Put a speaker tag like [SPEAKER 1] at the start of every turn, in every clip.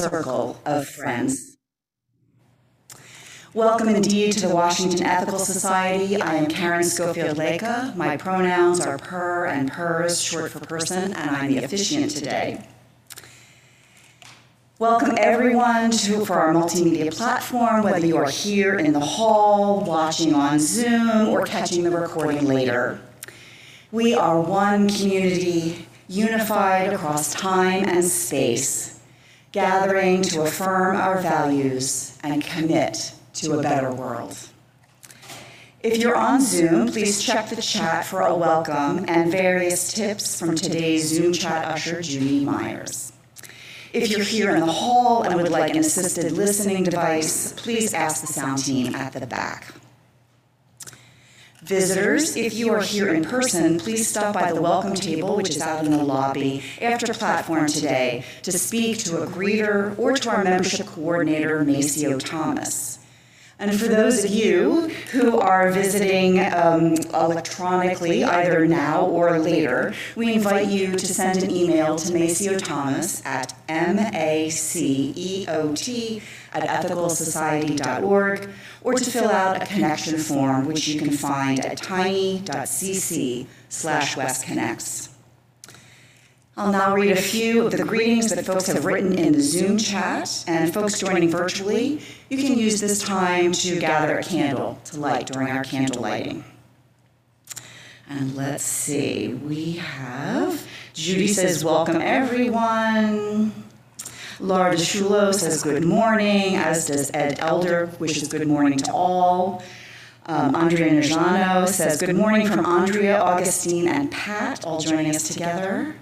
[SPEAKER 1] circle of friends. Welcome indeed to the Washington Ethical Society. I am Karen Schofield Leka. My pronouns are per and pers, short for person, and I'm the officiant today. Welcome everyone to, for our multimedia platform, whether you are here in the hall, watching on Zoom, or catching the recording later. We are one community unified across time and space, gathering to affirm our values and commit to a better world. If you're on Zoom, please check the chat for a welcome and various tips from today's Zoom chat usher, Judy Myers. If you're here in the hall and would like an assisted listening device, please ask the sound team at the back. Visitors, if you are here in person, please stop by the welcome table, which is out in the lobby after platform today, to speak to a greeter or to our membership coordinator, Maceo Thomas. And for those of you who are visiting um, electronically, either now or later, we invite you to send an email to Maceo Thomas at M-A-C-E-O-T at ethicalsociety.org or to fill out a connection form, which you can find at tiny.cc slash westconnects. I'll now read a few of the greetings that folks have written in the Zoom chat, and folks joining virtually, you can use this time to gather a candle to light during our candle lighting. And let's see, we have Judy says, Welcome everyone. Laura DeShulo says, Good morning, as does Ed Elder, wishes good morning to all. Um, Andrea Najano says, Good morning from Andrea, Augustine, and Pat, all joining us together.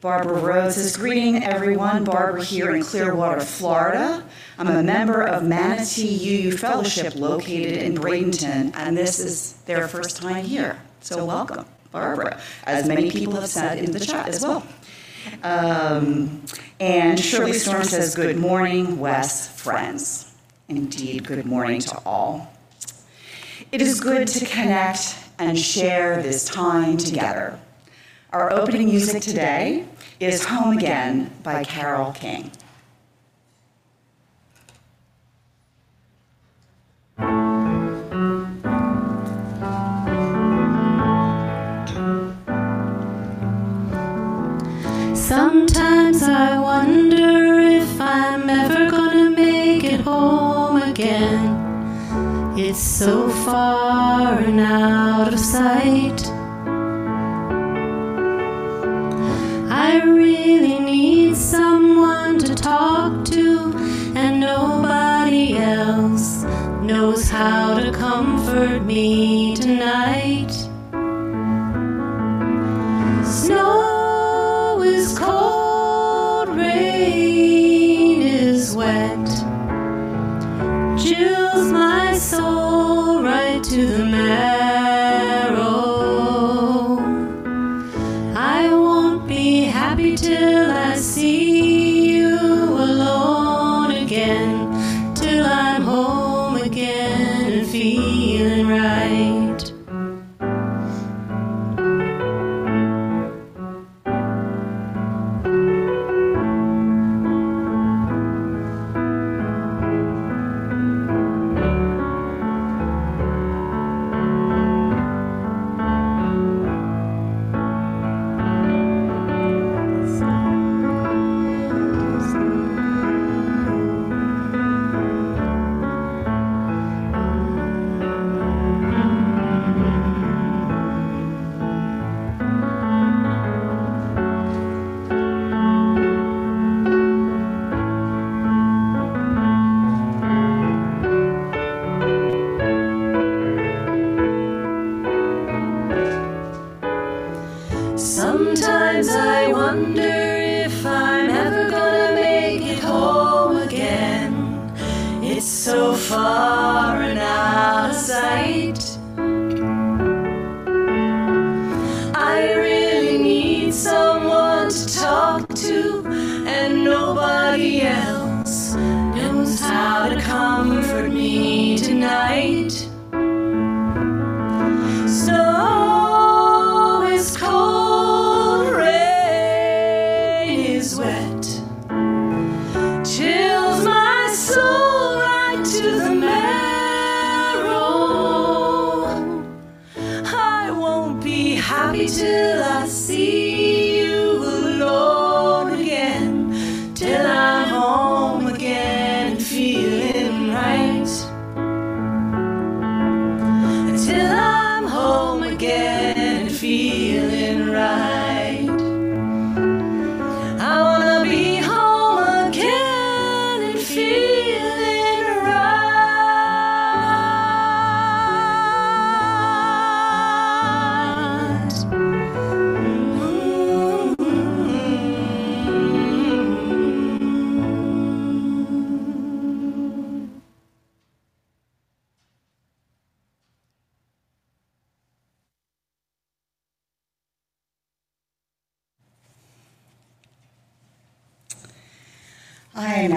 [SPEAKER 1] Barbara Rhodes says, Greeting everyone. Barbara here in Clearwater, Florida. I'm a member of Manatee UU Fellowship located in Bradenton, and this is their first time here. So welcome, Barbara, as many people have said in the chat as well. Um, and Shirley Storm says, Good morning, Wes friends. Indeed, good morning to all. It is good to connect and share this time together. Our opening music today is Home Again by Carole King.
[SPEAKER 2] Sometimes I wonder if I'm ever gonna make it home again. It's so far and out of sight. I really need someone to talk to, and nobody else knows how to comfort me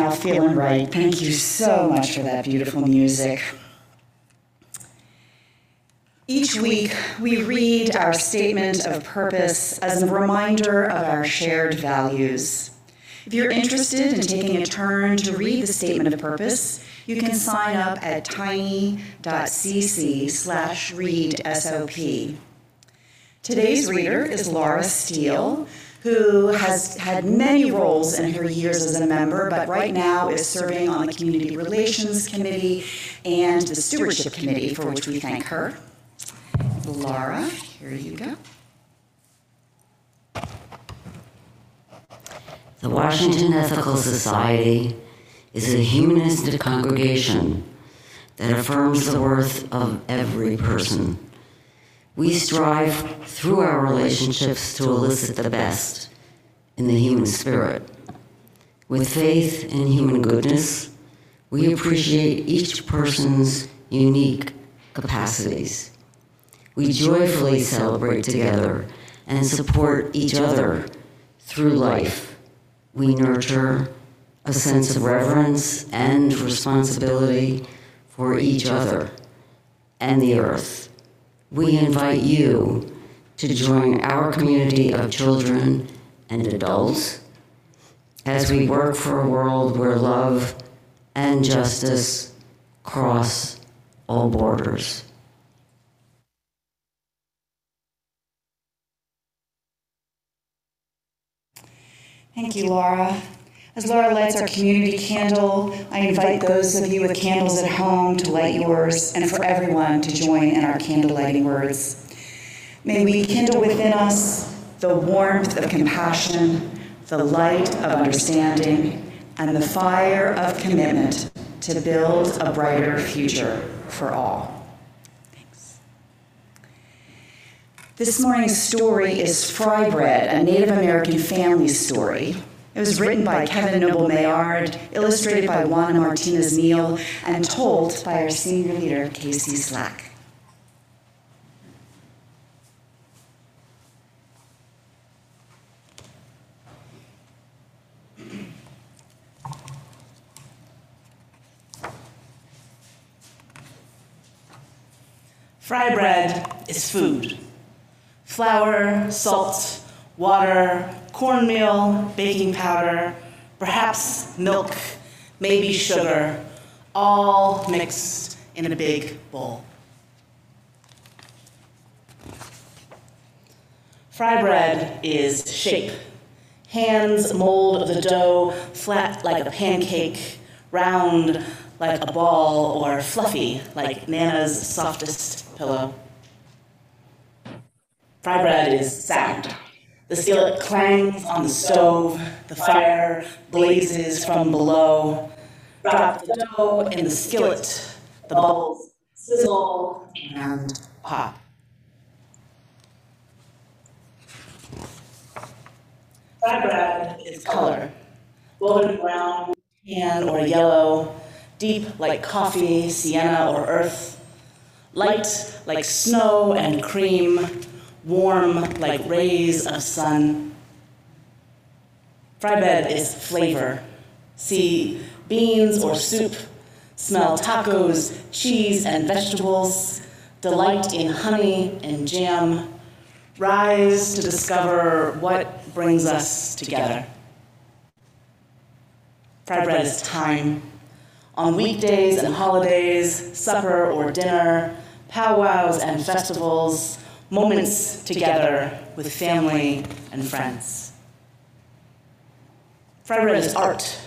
[SPEAKER 1] now feeling right. Thank you so much for that beautiful music. Each week, we read our statement of purpose as a reminder of our shared values. If you're interested in taking a turn to read the statement of purpose, you can sign up at tiny.cc slash read SOP. Today's reader is Laura Steele, who has had many roles in her years as a member, but right now is serving on the Community Relations Committee and the Stewardship Committee, for which we thank her. Laura, here you go.
[SPEAKER 3] The Washington Ethical Society is a humanistic congregation that affirms the worth of every person we strive through our relationships to elicit the best in the human spirit. With faith in human goodness, we appreciate each person's unique capacities. We joyfully celebrate together and support each other through life. We nurture a sense of reverence and responsibility for each other and the earth we invite you to join our community of children and adults as we work for a world where love and justice cross all borders.
[SPEAKER 1] Thank you, Laura. As Laura lights our community candle, I invite those of you with candles at home to light yours and for everyone to join in our candle lighting words. May we kindle within us the warmth of compassion, the light of understanding, and the fire of commitment to build a brighter future for all. Thanks. This morning's story is Fry Bread, a Native American family story it was written by Kevin Noble Maillard, illustrated by Juana Martinez Neal, and told by our senior leader, Casey Slack.
[SPEAKER 4] Fry bread is food. Flour, salt, water, cornmeal, baking powder, perhaps milk, maybe sugar, all mixed in a big bowl. Fry bread is shape. Hands mold the dough flat like a pancake, round like a ball, or fluffy like Nana's softest pillow. Fry bread is sound. The skillet clangs on the stove, the fire blazes from below. Drop the dough in the skillet, the bubbles sizzle and pop. Fry bread is color, golden brown, tan or yellow, deep like coffee, sienna, or earth, light like snow and cream, warm like rays of sun. Fry bread is flavor. See beans or soup, smell tacos, cheese, and vegetables, delight in honey and jam, rise to discover what brings us together. Fry bread is time. On weekdays and holidays, supper or dinner, powwows and festivals, moments together with family and friends. Fry is art,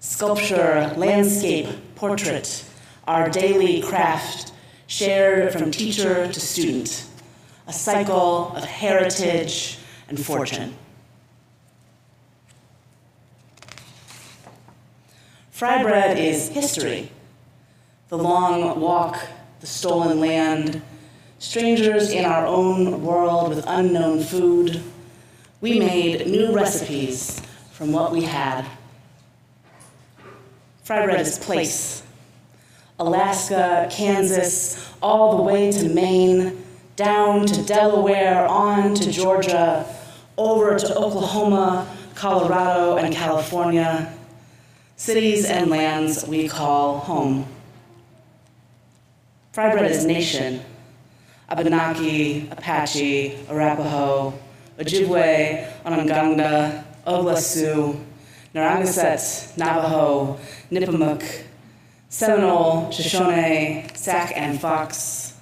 [SPEAKER 4] sculpture, landscape, portrait, our daily craft, shared from teacher to student, a cycle of heritage and fortune. Fry bread is history, the long walk, the stolen land, strangers in our own world with unknown food, we made new recipes from what we had. Fry bread is place. Alaska, Kansas, all the way to Maine, down to Delaware, on to Georgia, over to Oklahoma, Colorado, and California. cities and lands we call home. Fry bread is nation, Abenaki, Apache, Arapaho, Ojibwe, Onondaga, Sioux, Narragansett, Navajo, Nipmuc, Seminole, Shoshone, Sac, and Fox,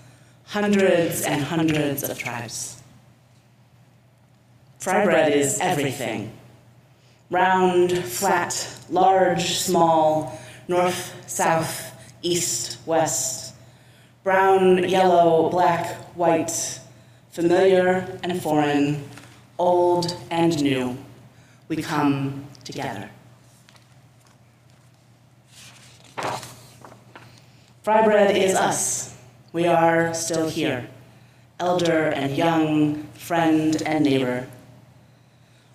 [SPEAKER 4] hundreds and hundreds of tribes. Fry bread is everything. Round, flat, large, small, north, south, east, west, brown, yellow, black, white, familiar and foreign, old and new. We come together. Fry bread is us. We are still here, elder and young, friend and neighbor.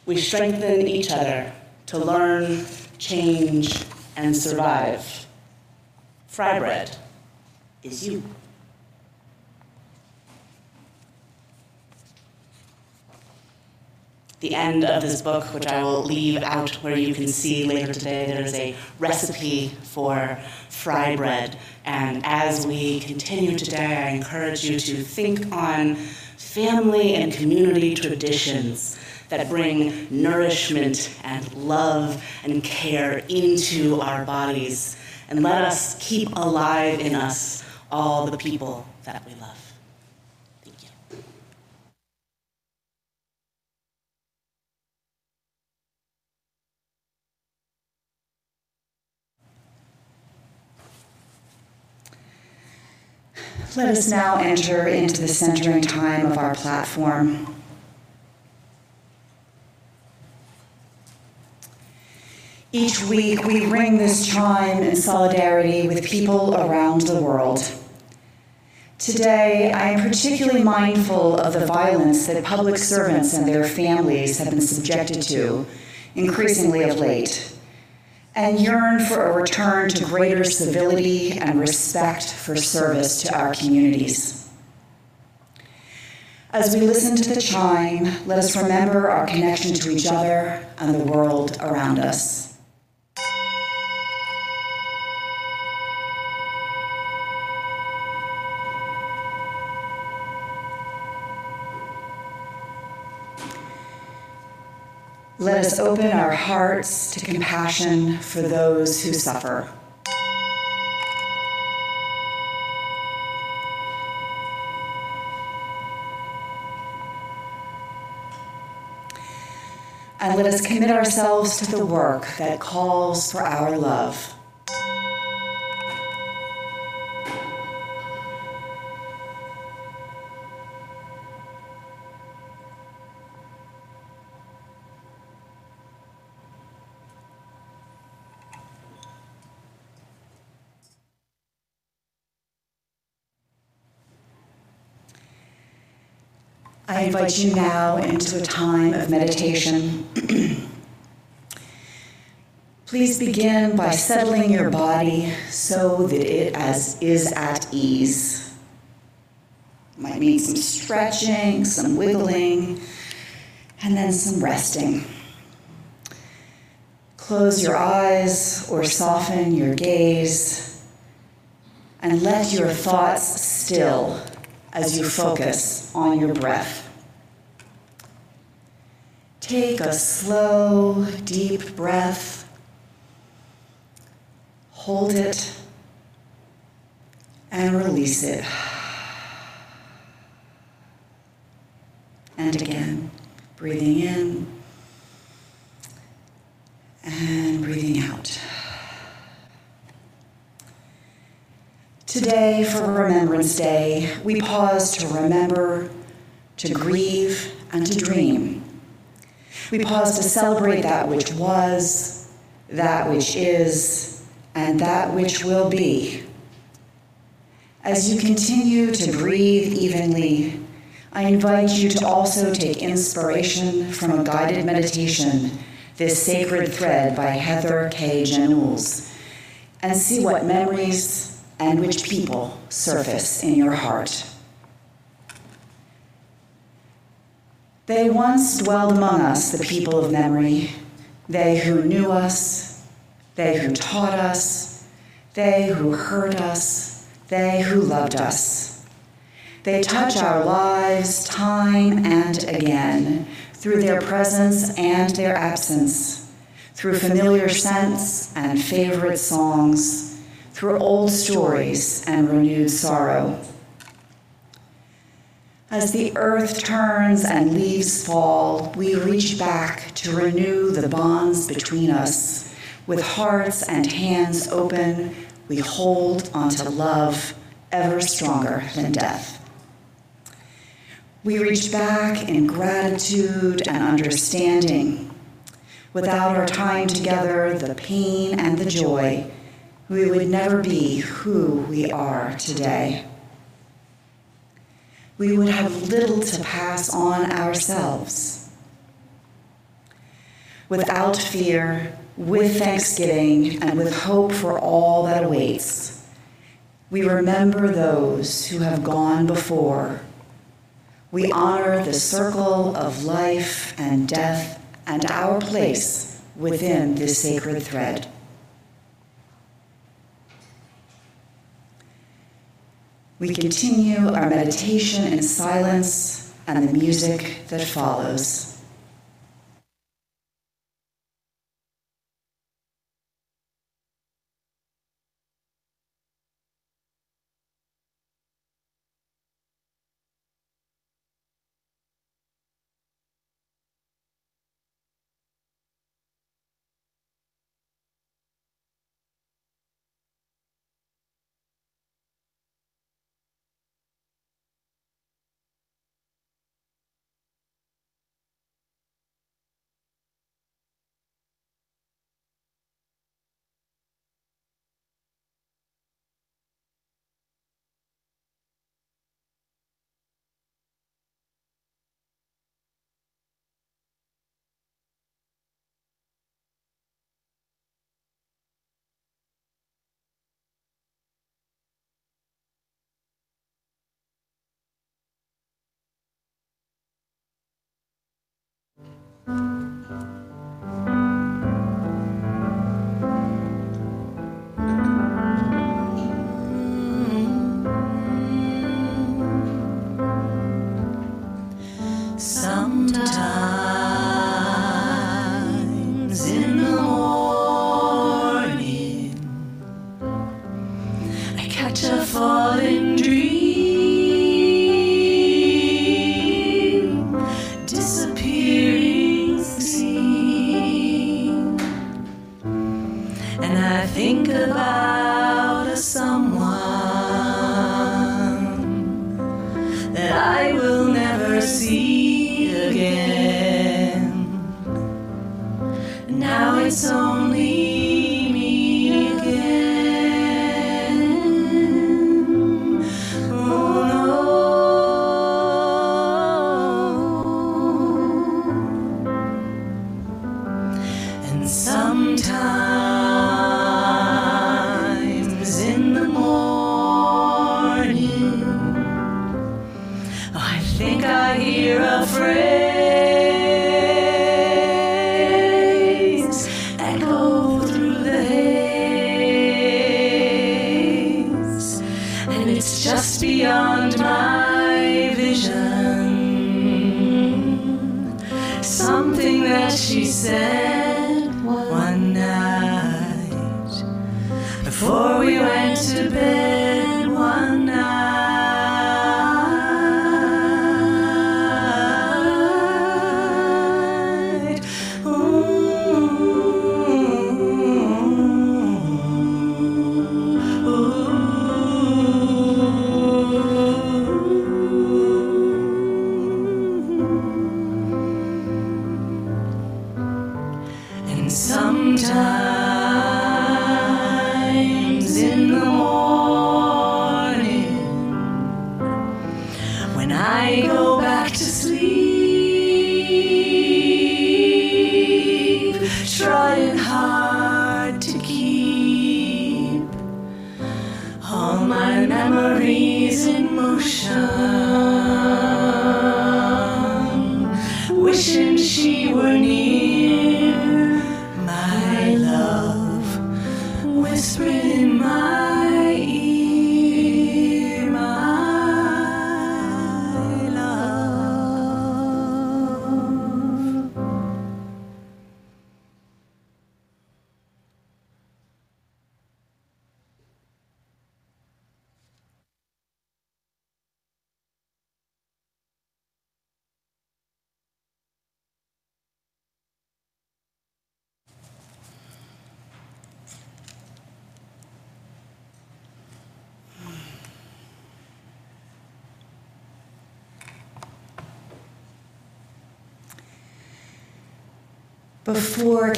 [SPEAKER 4] We strengthen each other to learn, change, and survive. Fry bread is you. The end of this book, which I will leave out where you can see later today, there is a recipe for fry bread. And as we continue today, I encourage you to think on family and community traditions that bring nourishment and love and care into our bodies. And let us keep alive in us all the people that we love. Thank you.
[SPEAKER 1] Let us now enter into the centering time of our platform. Each week, we ring this chime in solidarity with people around the world. Today, I am particularly mindful of the violence that public servants and their families have been subjected to, increasingly of late, and yearn for a return to greater civility and respect for service to our communities. As we listen to the chime, let us remember our connection to each other and the world around us. Let us open our hearts to compassion for those who suffer. And let us commit ourselves to the work that calls for our love. I invite you now into a time of meditation. Please begin by settling your body so that it as is at ease. Might mean some stretching, some wiggling, and then some resting. Close your eyes or soften your gaze and let your thoughts still as you focus on your breath. Take a slow, deep breath. Hold it and release it. And again, breathing in and breathing out. Today, for Remembrance Day, we pause to remember, to grieve, and to dream. We pause to celebrate that which was, that which is, and that which will be. As you continue to breathe evenly, I invite you to also take inspiration from a guided meditation, this sacred thread by Heather K. Janules, and see what memories, and which people surface in your heart. They once dwelled among us, the people of memory, they who knew us, they who taught us, they who heard us, they who loved us. They touch our lives time and again through their presence and their absence, through familiar scents and favorite songs, through old stories and renewed sorrow. As the earth turns and leaves fall, we reach back to renew the bonds between us. With hearts and hands open, we hold onto love ever stronger than death. We reach back in gratitude and understanding. Without our time together, the pain and the joy, we would never be who we are today we would have little to pass on ourselves. Without fear, with thanksgiving, and with hope for all that awaits, we remember those who have gone before. We honor the circle of life and death and our place within this sacred thread. We continue our meditation in silence and the music that follows.
[SPEAKER 5] Wishing she were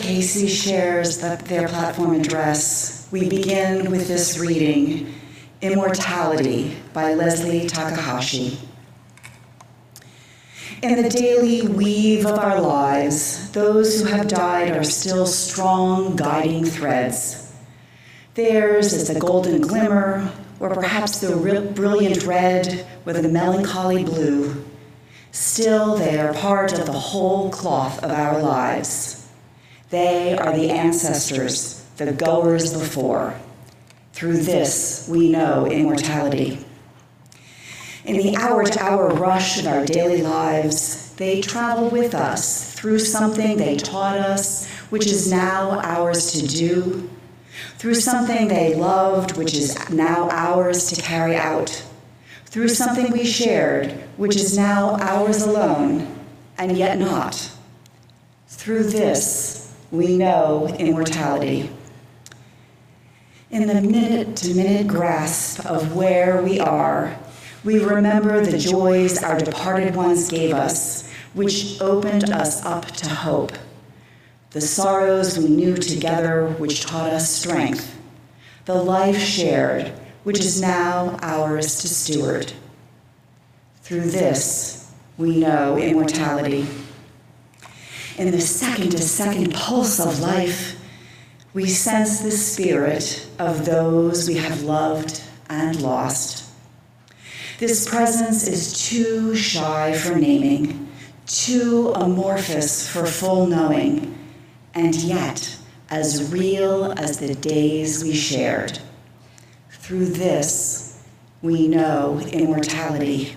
[SPEAKER 1] Casey shares the, their platform address, we begin with this reading, Immortality by Leslie Takahashi. In the daily weave of our lives, those who have died are still strong guiding threads. Theirs is the golden glimmer, or perhaps the brilliant red with a melancholy blue. Still, they are part of the whole cloth of our lives. They are the ancestors, the goers before. Through this, we know immortality. In the hour to hour rush of our daily lives, they travel with us through something they taught us, which is now ours to do, through something they loved, which is now ours to carry out through something we shared, which is now ours alone, and yet not. Through this, we know immortality. In the minute to minute grasp of where we are, we remember the joys our departed ones gave us, which opened us up to hope, the sorrows we knew together, which taught us strength, the life shared which is now ours to steward. Through this, we know immortality. In the second to second pulse of life, we sense the spirit of those we have loved and lost. This presence is too shy for naming, too amorphous for full knowing, and yet as real as the days we shared. Through this, we know immortality.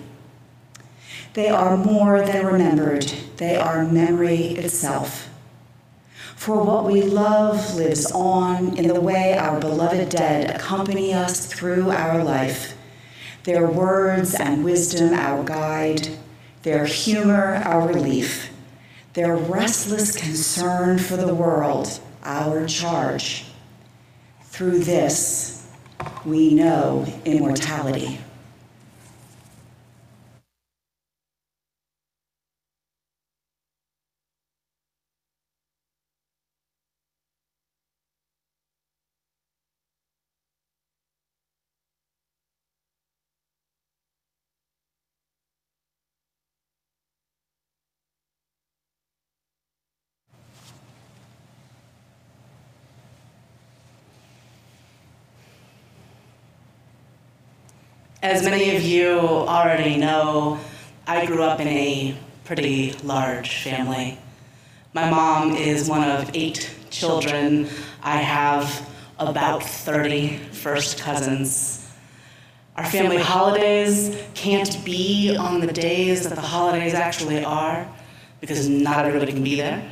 [SPEAKER 1] They are more than remembered, they are memory itself. For what we love lives on in the way our beloved dead accompany us through our life. Their words and wisdom our guide, their humor our relief, their restless concern for the world our charge. Through this, we know immortality.
[SPEAKER 4] As many of you already know, I grew up in a pretty large family. My mom is one of eight children. I have about 30 first cousins. Our family holidays can't be on the days that the holidays actually are because not everybody can be there.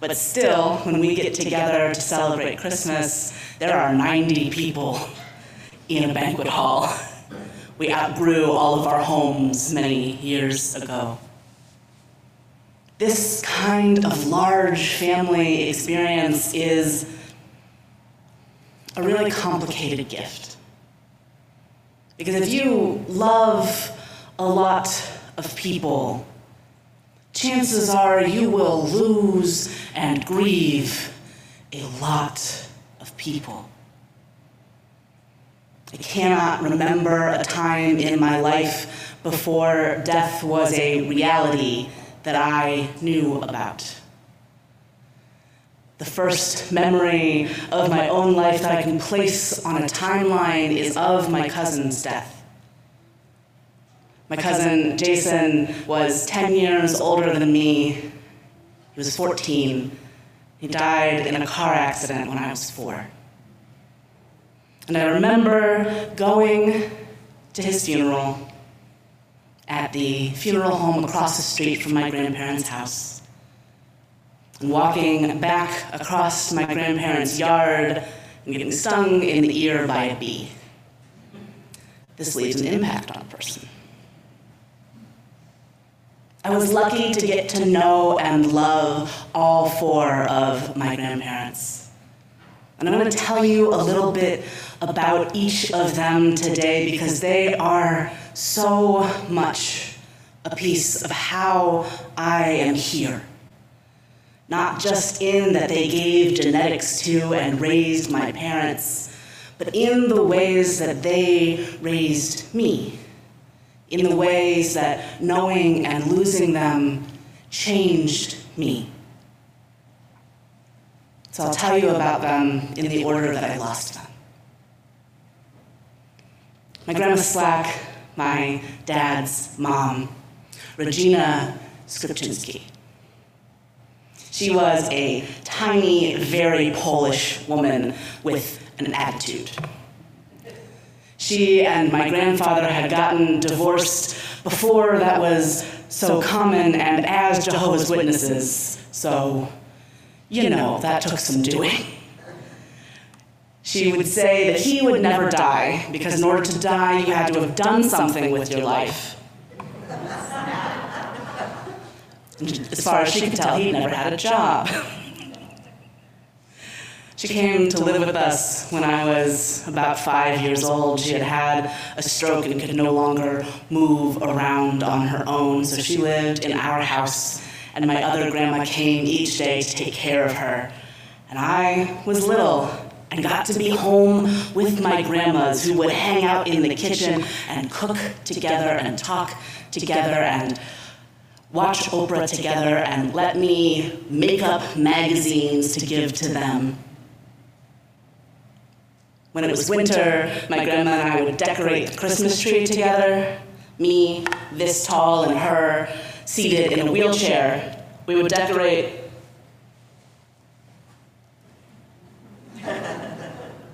[SPEAKER 4] But still, when we get together to celebrate Christmas, there are 90 people in a banquet hall. We outgrew all of our homes many years ago. This kind of large family experience is a really complicated gift. Because if you love a lot of people, chances are you will lose and grieve a lot of people. I cannot remember a time in my life before death was a reality that I knew about. The first memory of my own life that I can place on a timeline is of my cousin's death. My cousin Jason was 10 years older than me. He was 14. He died in a car accident when I was four. And I remember going to his funeral at the funeral home across the street from my grandparents' house. And walking back across my grandparents' yard and getting stung in the ear by a bee. This leaves an impact on a person. I was lucky to get to know and love all four of my grandparents. And I'm going to tell you a little bit about each of them today because they are so much a piece of how I am here. Not just in that they gave genetics to and raised my parents, but in the ways that they raised me in the ways that knowing and losing them changed me. So I'll tell you about them in the order that I lost them. My grandma Slack, my dad's mom, Regina Skripczynski. She was a tiny, very Polish woman with an attitude. She and my grandfather had gotten divorced before that was so common and as Jehovah's Witnesses. So, you know, that took some doing. She would say that he would never die because in order to die, you had to have done something with your life. As far as she could tell, he never had a job. She came to live with us when I was about five years old. She had had a stroke and could no longer move around on her own, so she lived in our house, and my other grandma came each day to take care of her. And I was little and got to be home with my grandmas who would hang out in the kitchen and cook together and talk together and watch Oprah together and let me make up magazines to give to them. When it was winter, my grandma and I would decorate the Christmas tree together. Me, this tall, and her seated in a wheelchair. We would decorate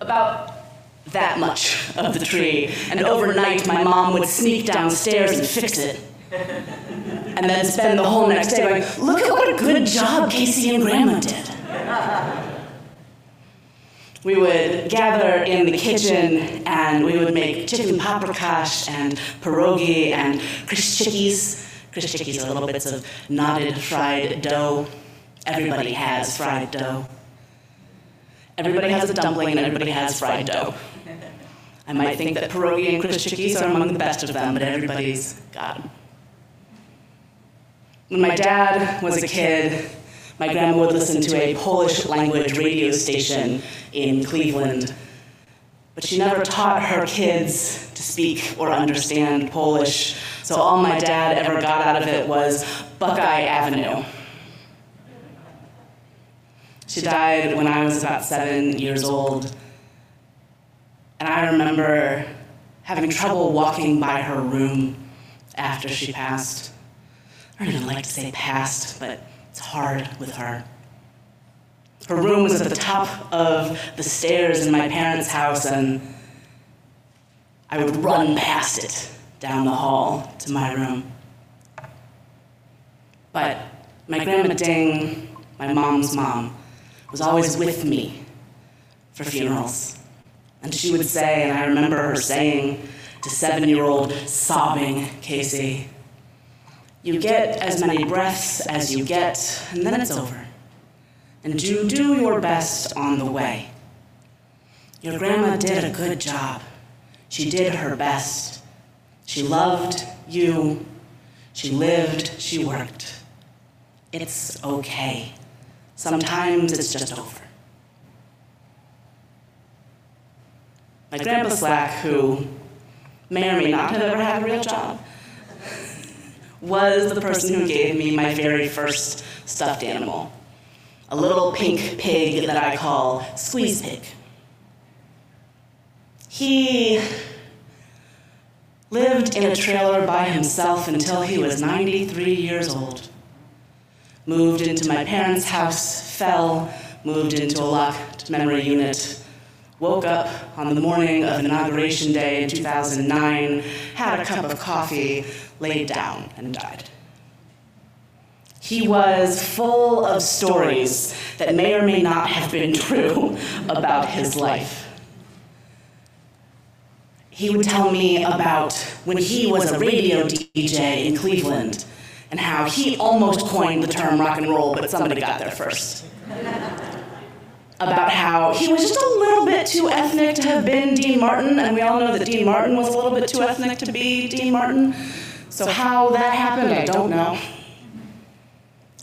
[SPEAKER 4] about that much of the tree. And overnight, my mom would sneak downstairs and fix it. And then spend the whole next day going, look at what a good job Casey and Grandma did we would gather in the kitchen and we would make chicken paprikash and pierogi and kryszczykis. Kryszczykis are little bits of knotted fried dough. Everybody has fried dough. Everybody has a dumpling and everybody has fried dough. I might think that pierogi and kryszczykis are among the best of them, but everybody's got them. When my dad was a kid, my grandma would listen to a Polish language radio station in Cleveland. But she never taught her kids to speak or understand Polish, so all my dad ever got out of it was Buckeye Avenue. She died when I was about seven years old. And I remember having trouble walking by her room after she passed. I don't even like to say passed, but it's hard with her. Her room was at the top of the stairs in my parents' house, and I would run past it down the hall to my room. But my grandma Ding, my mom's mom, was always with me for funerals. And she would say, and I remember her saying to seven year old sobbing Casey, you get as many breaths as you get, and then it's over. And do do your best on the way. Your grandma did a good job. She did her best. She loved you. She lived. She worked. It's okay. Sometimes it's just over. My grandpa Slack, who may or may not have ever had a real job, was the person who gave me my very first stuffed animal a little pink pig that I call Squeeze Pig. He lived in a trailer by himself until he was 93 years old. Moved into my parents' house, fell, moved into a locked memory unit, woke up on the morning of Inauguration Day in 2009, had a cup of coffee, laid down, and died. He was full of stories that may or may not have been true about his life. He would tell me about when he was a radio DJ in Cleveland and how he almost coined the term rock and roll, but somebody got there first. About how he was just a little bit too ethnic to have been Dean Martin, and we all know that Dean Martin was a little bit too ethnic to be Dean Martin. So, how that happened, I don't know.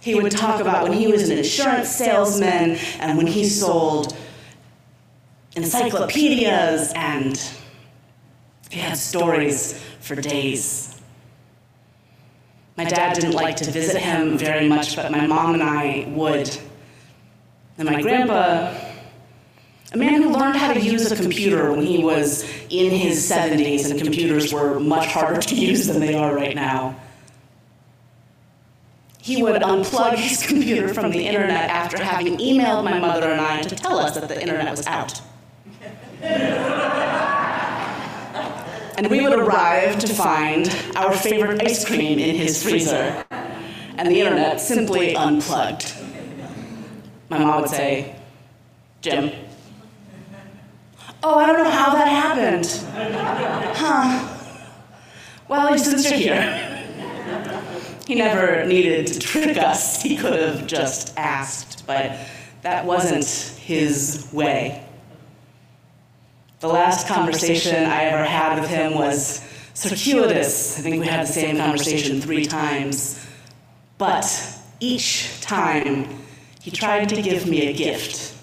[SPEAKER 4] He would talk about when he was an insurance salesman and when he sold encyclopedias, and he had stories for days. My dad didn't like to visit him very much, but my mom and I would. And my grandpa, a man who learned how to use a computer when he was in his 70s, and computers were much harder to use than they are right now. He would unplug his computer from the internet after having emailed my mother and I to tell us that the internet was out. and we would arrive to find our favorite ice cream in his freezer, and the internet simply unplugged. My mom would say, Jim. Oh, I don't know how that happened. Huh. Well, since you're here. He never needed to trick us. He could have just asked, but that wasn't his way. The last conversation I ever had with him was circuitous. I think we had the same conversation three times. But each time, he tried to give me a gift.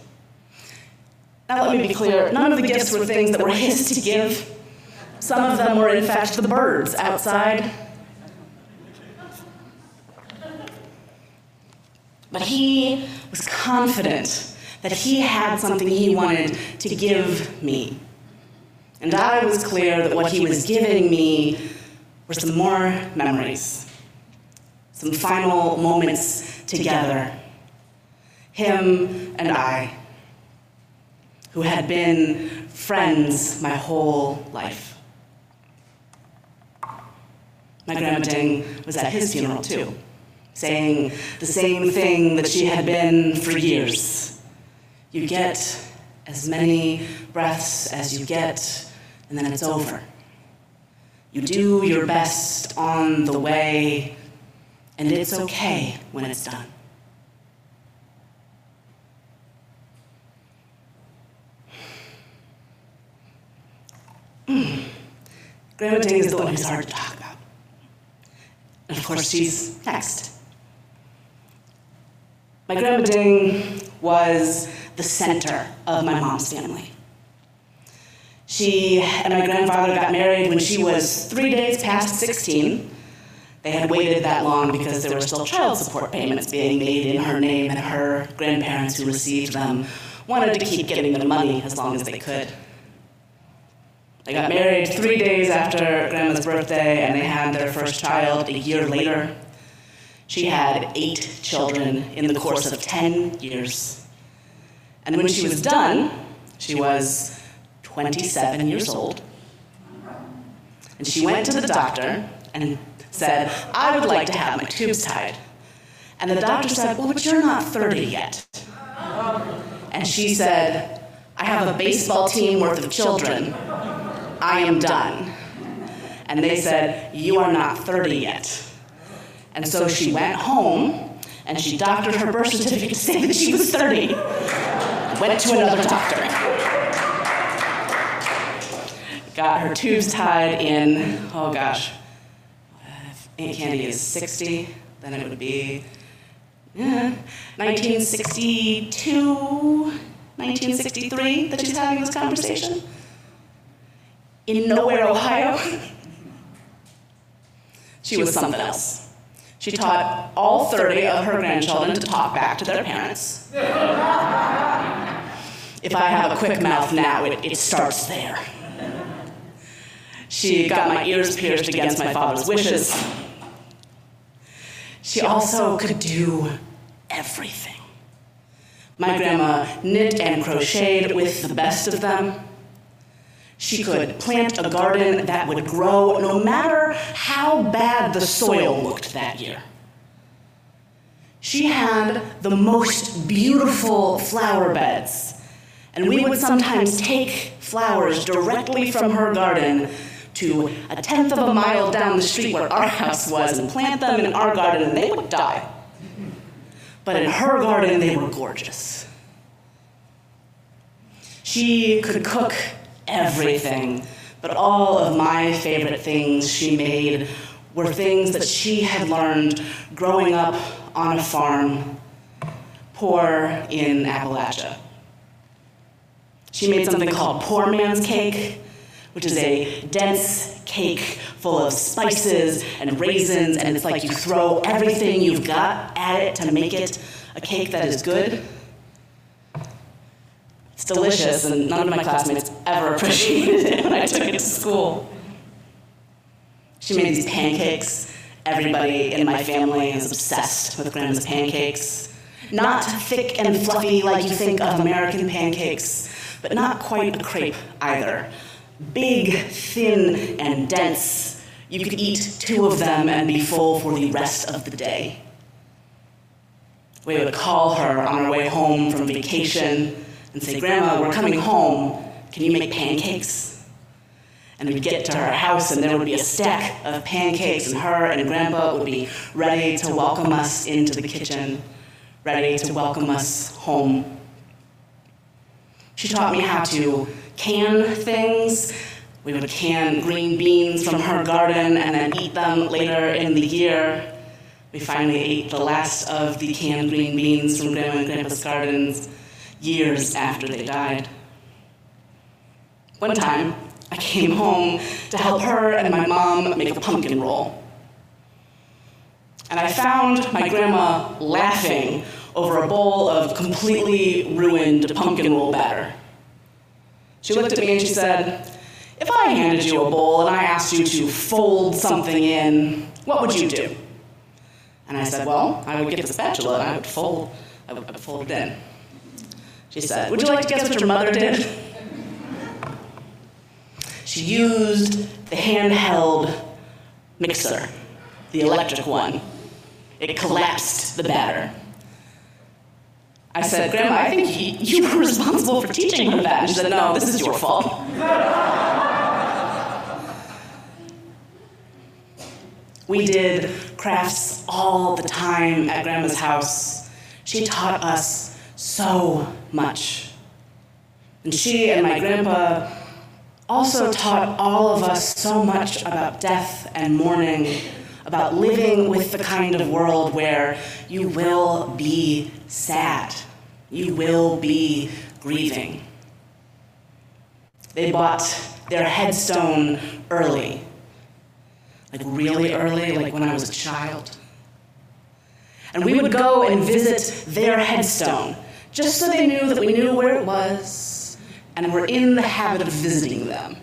[SPEAKER 4] Now, let me be clear none of the gifts were things that were his to give. Some of them were, in fact, the birds outside. But he was confident that he had something he wanted to give me. And I was clear that what he was giving me were some more memories, some final moments together. Him and I, who had been friends my whole life. My grandma Ding was at his funeral too saying the same thing that she had been for years. You get as many breaths as you get, and then it's over. You do your best on the way, and it's okay when it's done. Mm. Grandma Ding is the one who's hard to talk about. And of course, she's next. My grandma Ding was the center of my mom's family. She and my grandfather got married when she was three days past 16. They had waited that long because there were still child support payments being made in her name, and her grandparents who received them wanted to keep getting the money as long as they could. They got married three days after Grandma's birthday, and they had their first child a year later. She had eight children in the course of 10 years. And when she was done, she was 27 years old. And she went to the doctor and said, I would like to have my tubes tied. And the doctor said, Well, but you're not 30 yet. And she said, I have a baseball team worth of children. I am done. And they said, You are not 30 yet. And so she went home and she doctored her birth certificate to say that she was 30. Went to another doctor. Got her tubes tied in, oh gosh, uh, if Aunt Candy is 60, then it would be uh, yeah, 1962, 1963 that she's having this conversation. In nowhere, Ohio. she was something else. She taught all 30 of her grandchildren to talk back to their parents. If I have a quick mouth now, it, it starts there. She got my ears pierced against my father's wishes. She also could do everything. My grandma knit and crocheted with the best of them. She could plant a garden that would grow no matter how bad the soil looked that year. She had the most beautiful flower beds, and we would sometimes take flowers directly from her garden to a tenth of a mile down the street where our house was and plant them in our garden, and they would die. But in her garden, they were gorgeous. She could cook everything, but all of my favorite things she made were things that she had learned growing up on a farm, poor in Appalachia. She made something called poor man's cake, which is a dense cake full of spices and raisins, and it's like you throw everything you've got at it to make it a cake that is good. It's delicious, and none of my classmates ever appreciated it when I took it to school. She made these pancakes. Everybody in my family is obsessed with Grandma's pancakes. Not thick and fluffy like you think of American pancakes, but not quite a crepe either. Big, thin, and dense. You could eat two of them and be full for the rest of the day. We would call her on our way home from vacation and say, Grandma, we're coming home. Can you make pancakes? And we'd get to her house, and there would be a stack of pancakes, and her and Grandpa would be ready to welcome us into the kitchen, ready to welcome us home. She taught me how to can things. We would can green beans from her garden and then eat them later in the year. We finally ate the last of the canned green beans from Grandma and Grandpa's gardens years after they died. One time, I came home to help her and my mom make a pumpkin roll. And I found my grandma laughing over a bowl of completely ruined pumpkin roll batter. She looked at me and she said, If I handed you a bowl and I asked you to fold something in, what would you do? And I said, Well, I would get the spatula and I would fold, I would, fold it in. She said, Would you like to guess what your mother did? She used the handheld mixer, the electric one. It collapsed the batter. I said, Grandma, I think you were responsible for teaching her that. And she said, No, this is your fault. we did crafts all the time at Grandma's house. She taught us so much. And she and my grandpa also taught all of us so much about death and mourning, about living with the kind of world where you will be sad, you will be grieving. They bought their headstone early, like really early, like when I was a child. And we would go and visit their headstone just so they knew that we knew where it was and were in the habit of visiting them.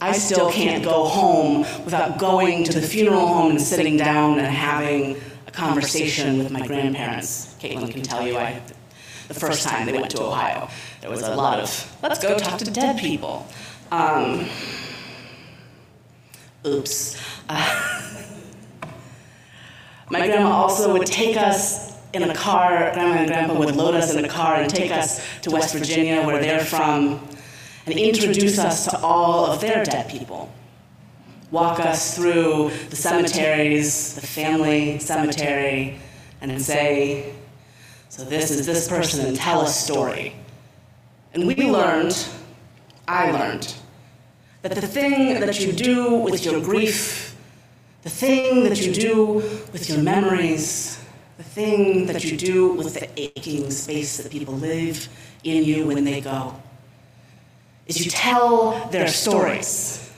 [SPEAKER 4] I still can't go home without going to the funeral home and sitting down and having a conversation with my grandparents. Caitlin can tell you, I, the first time they went to Ohio, there was a lot of, let's go talk to dead people. Um, oops. Uh, my grandma also would take us in a car, grandma and grandpa would load us in a car and take us to West Virginia, where they're from, and introduce us to all of their dead people. Walk us through the cemeteries, the family cemetery, and say, So this is this person, and tell a story. And we learned, I learned, that the thing that you do with your grief, the thing that you do with your memories, the thing that you do with the aching space that people live in you when they go, is you tell their stories.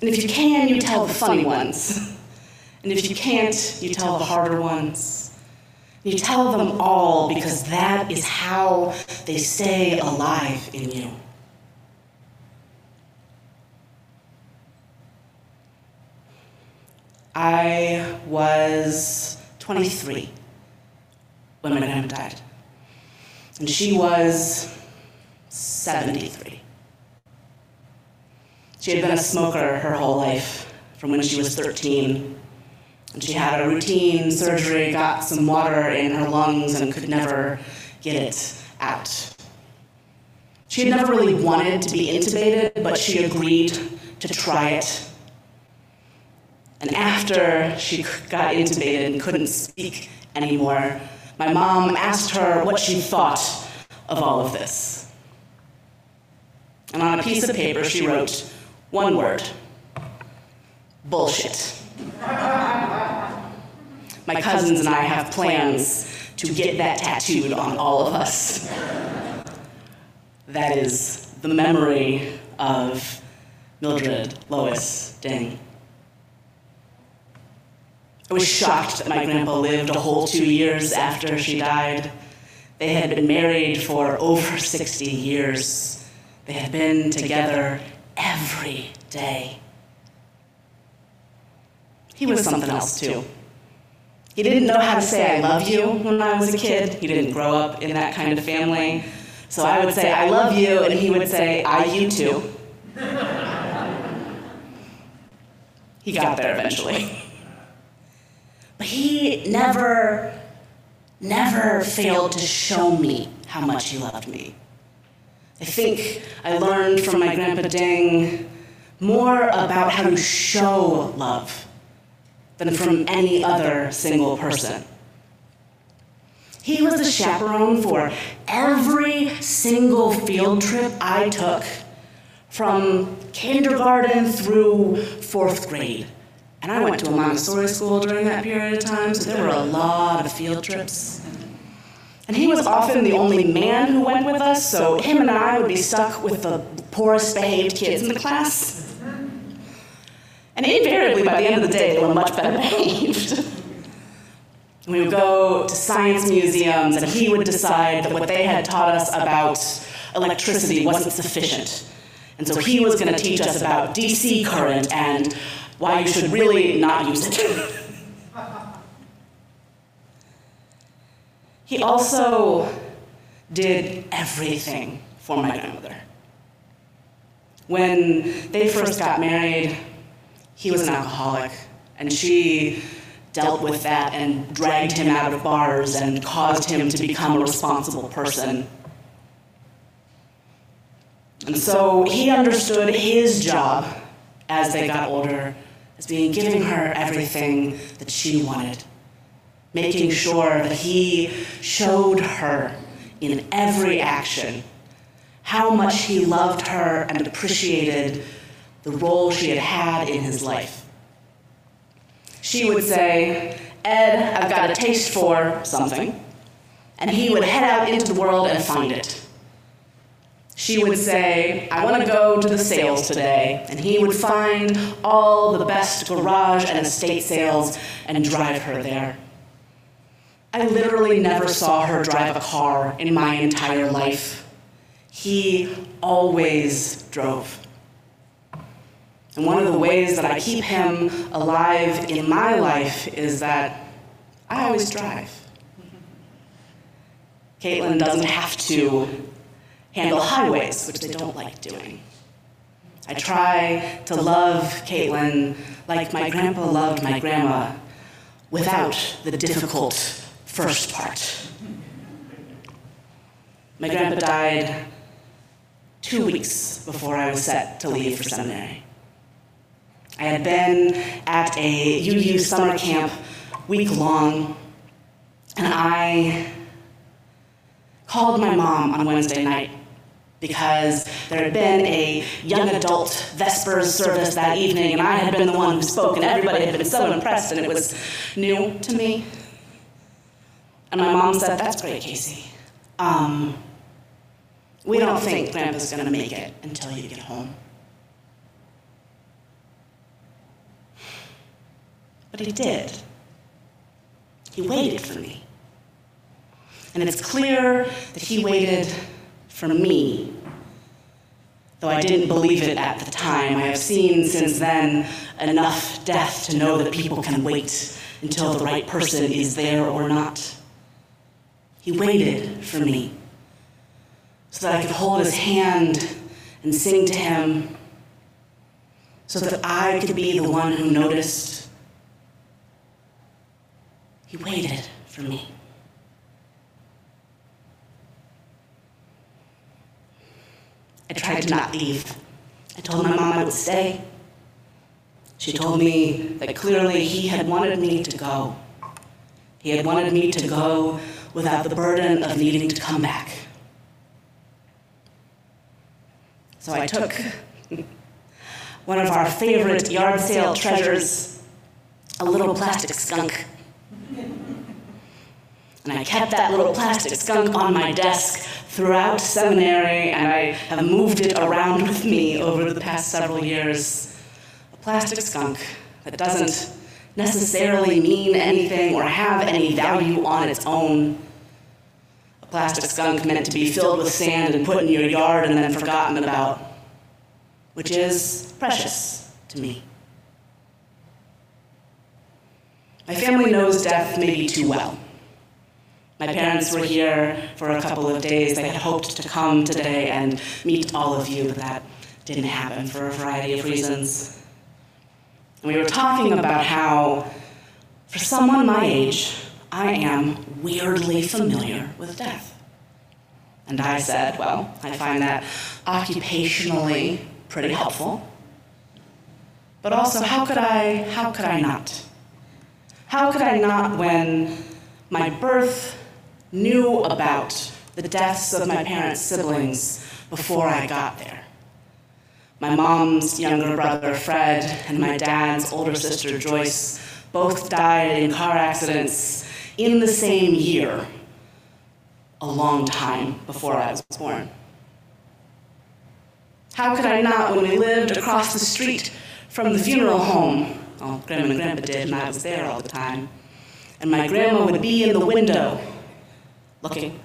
[SPEAKER 4] And if you can, you tell the funny ones. And if you can't, you tell the harder ones. You tell them all because that is how they stay alive in you. I was 23 when my grandma died. And she was 73. She had been a smoker her whole life, from when she was 13. And she had a routine surgery, got some water in her lungs, and could never get it out. She had never really wanted to be intubated, but she agreed to try it. And after she got intubated and couldn't speak anymore, my mom asked her what she thought of all of this. And on a piece of paper, she wrote one word bullshit. My cousins and I have plans to get that tattooed on all of us. That is the memory of Mildred Lois Ding. I was shocked that my grandpa lived a whole two years after she died. They had been married for over 60 years. They had been together every day. He was something else, too. He didn't know how to say I love you when I was a kid. He didn't grow up in that kind of family. So I would say I love you, and he would say I you too. he got there eventually. But he never, never failed to show me how much he loved me. I think I learned from my grandpa Ding more about how to show love than from any other single person. He was the chaperone for every single field trip I took from kindergarten through fourth grade. And I went to a Montessori school during that period of time, so there were a lot of field trips. And he was often the only man who went with us, so him and I would be stuck with the poorest behaved kids in the class. And invariably, by the end of the day, they were much better behaved. we would go to science museums, and he would decide that what they had taught us about electricity wasn't sufficient. And so he was going to teach us about DC current and why you should really not use it. he also did everything for my grandmother. When they first got married, he was an alcoholic, and she dealt with that and dragged him out of bars and caused him to become a responsible person. And so he understood his job as they got older as being giving her everything that she wanted, making sure that he showed her in every action how much he loved her and appreciated the role she had had in his life. She would say, Ed, I've got a taste for something, and he would head out into the world and find it. She would say, I want to go to the sales today, and he would find all the best garage and estate sales and drive her there. I literally never saw her drive a car in my entire life. He always drove. And one of the ways that I keep him alive in my life is that I always drive. Caitlin doesn't have to handle highways, which they don't like doing. I try to love Caitlin like my grandpa loved my grandma without the difficult first part. My grandpa died two weeks before I was set to leave for seminary. I had been at a UU summer camp week long, and I called my mom on Wednesday night because there had been a young adult Vespers service that evening, and I had been the one who spoke, and everybody had been so impressed, and it was new to me. And my mom said, That's great, Casey. Um, we don't think Grandpa's going to make it until you get home. But he did. He waited for me. And it's clear that he waited for me. Though I didn't believe it at the time, I have seen since then enough death to know that people can wait until the right person is there or not. He waited for me so that I could hold his hand and sing to him, so that I could be the one who noticed. He waited for me. I tried to not leave. I told my mom I would stay. She told me that clearly he had wanted me to go. He had wanted me to go without the burden of needing to come back. So I took one of our favorite yard sale treasures, a little plastic skunk. And I kept that little plastic skunk on my desk throughout seminary, and I have moved it around with me over the past several years. A plastic skunk that doesn't necessarily mean anything or have any value on its own. A plastic skunk meant to be filled with sand and put in your yard and then forgotten about, which is precious to me. My family knows death maybe too well. My parents were here for a couple of days. They had hoped to come today and meet all of you, but that didn't happen for a variety of reasons. We were talking about how, for someone my age, I am weirdly familiar with death. And I said, well, I find that occupationally pretty helpful. But also, how could I, how could I not? How could I not when my birth knew about the deaths of my parents' siblings before I got there. My mom's younger brother, Fred, and my dad's older sister, Joyce, both died in car accidents in the same year, a long time before I was born. How could I not when we lived across the street from the funeral home? Well, Grandma and Grandpa did, and I was there all the time. And my grandma would be in the window looking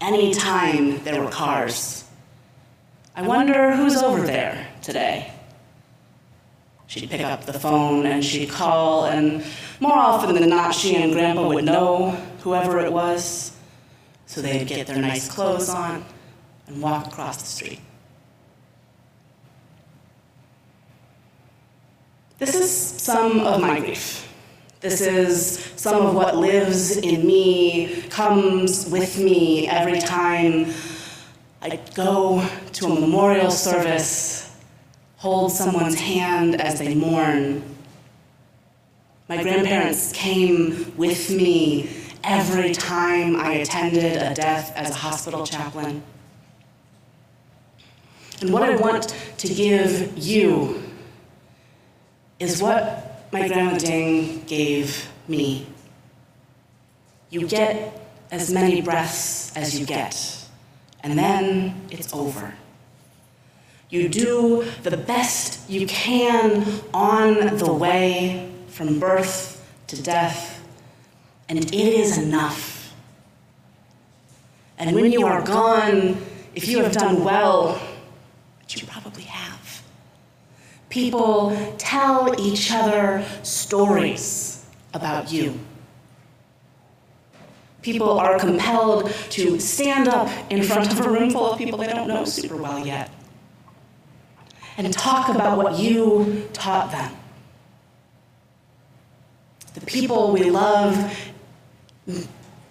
[SPEAKER 4] anytime there were cars. I wonder who's over there today. She'd pick up the phone and she'd call, and more often than not, she and Grandpa would know whoever it was, so they'd get their nice clothes on and walk across the street. This is some of my grief. This is some of what lives in me, comes with me every time I go to a memorial service, hold someone's hand as they mourn. My grandparents came with me every time I attended a death as a hospital chaplain. And what I want to give you is what my grandma Ding gave me. You get as many breaths as you get, and then it's over. You do the best you can on the way from birth to death, and it is enough. And when you are gone, if you have done well, which you probably have, people tell each other stories about you. People are compelled to stand up in front of a room full of people they don't know super well yet and talk about what you taught them. The people we love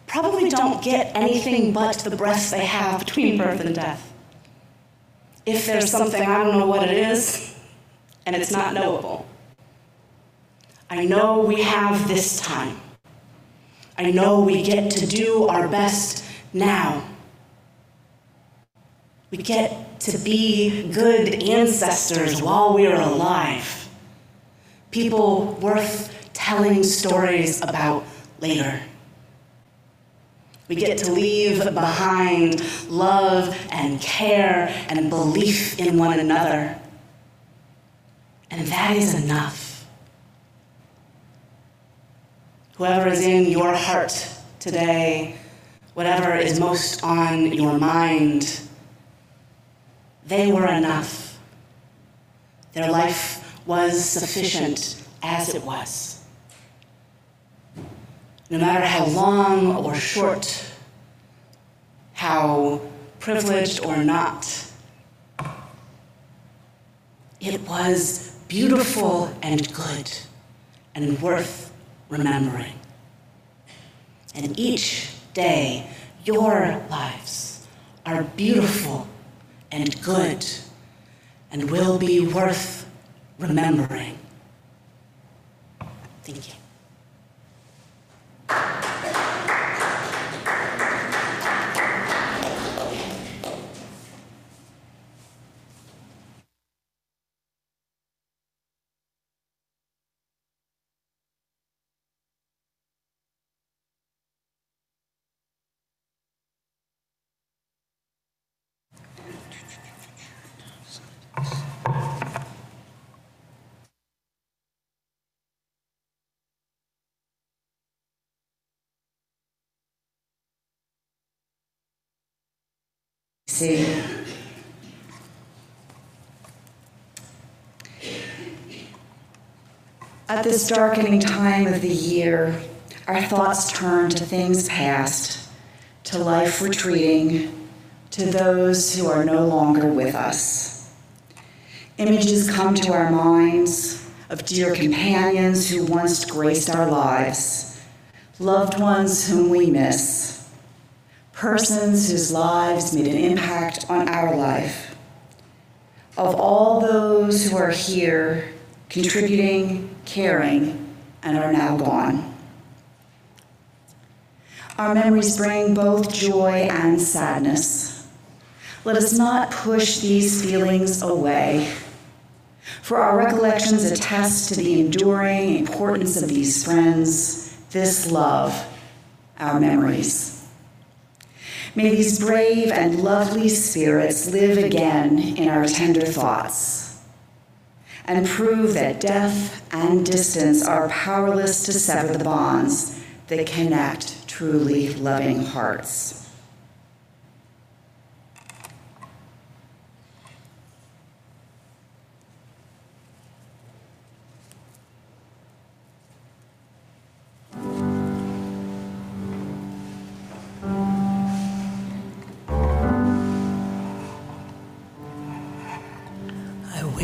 [SPEAKER 4] probably don't get anything but the breaths they have between birth and death. If there's something, I don't know what it is, and it's not knowable. I know we have this time. I know we get to do our best now. We get to be good ancestors while we are alive. People worth telling stories about later. We get to leave behind love and care and belief in one another. And that is enough. Whoever is in your heart today, whatever is most on your mind, they were enough. Their life was sufficient as it was. No matter how long or short how privileged or not. It was beautiful and good and worth remembering. And each day, your lives are beautiful and good and will be worth remembering. Thank you.
[SPEAKER 1] See. At this darkening time of the year, our thoughts turn to things past, to life retreating, to those who are no longer with us. Images come to our minds of dear companions who once graced our lives, loved ones whom we miss, persons whose lives made an impact on our life. Of all those who are here, contributing, caring, and are now gone. Our memories bring both joy and sadness. Let us not push these feelings away, for our recollections attest to the enduring importance of these friends, this love, our memories. May these brave and lovely spirits live again in our tender thoughts and prove that death and distance are powerless to sever the bonds that connect truly loving hearts.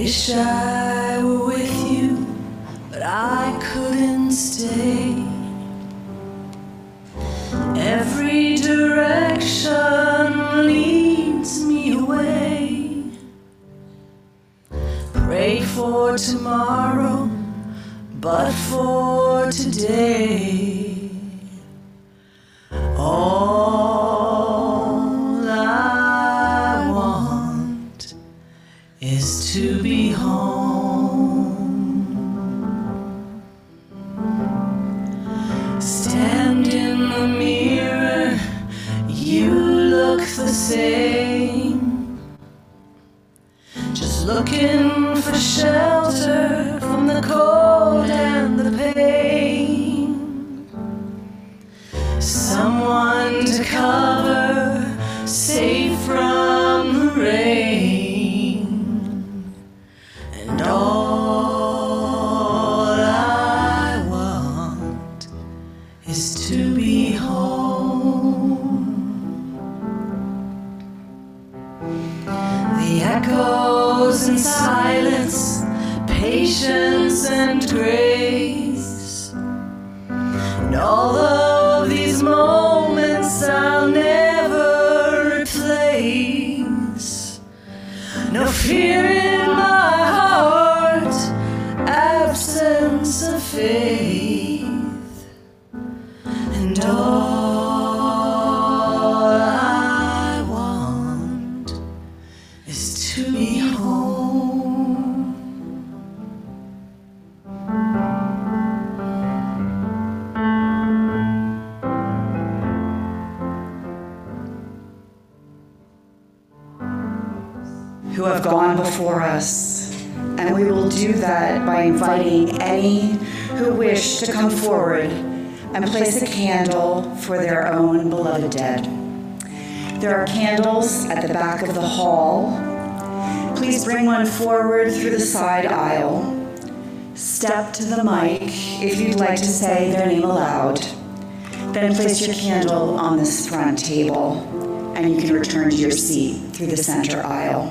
[SPEAKER 5] Wish I were with you, but I couldn't stay. Every direction leads me away. Pray for tomorrow, but for today. All looking and grace. And all of
[SPEAKER 1] come forward and place a candle for their own beloved dead. There are candles at the back of the hall. Please bring one forward through the side aisle. Step to the mic if you'd like to say their name aloud. Then place your candle on this front table and you can return to your seat through the center aisle.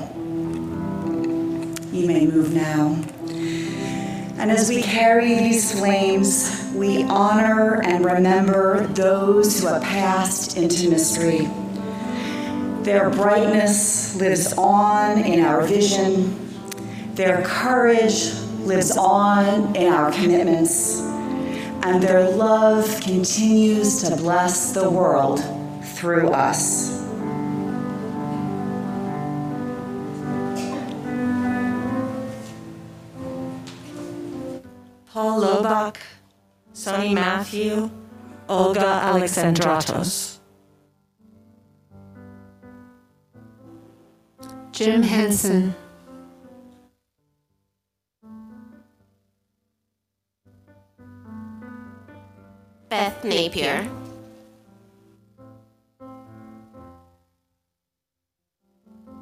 [SPEAKER 1] You may move now. And as we carry these flames, we honor and remember those who have passed into mystery. Their brightness lives on in our vision. Their courage lives on in our commitments. And their love continues to bless the world through us.
[SPEAKER 6] Paul Lobach, Sonny Matthew, Olga Alexandratos.
[SPEAKER 5] Jim Henson.
[SPEAKER 7] Beth Napier.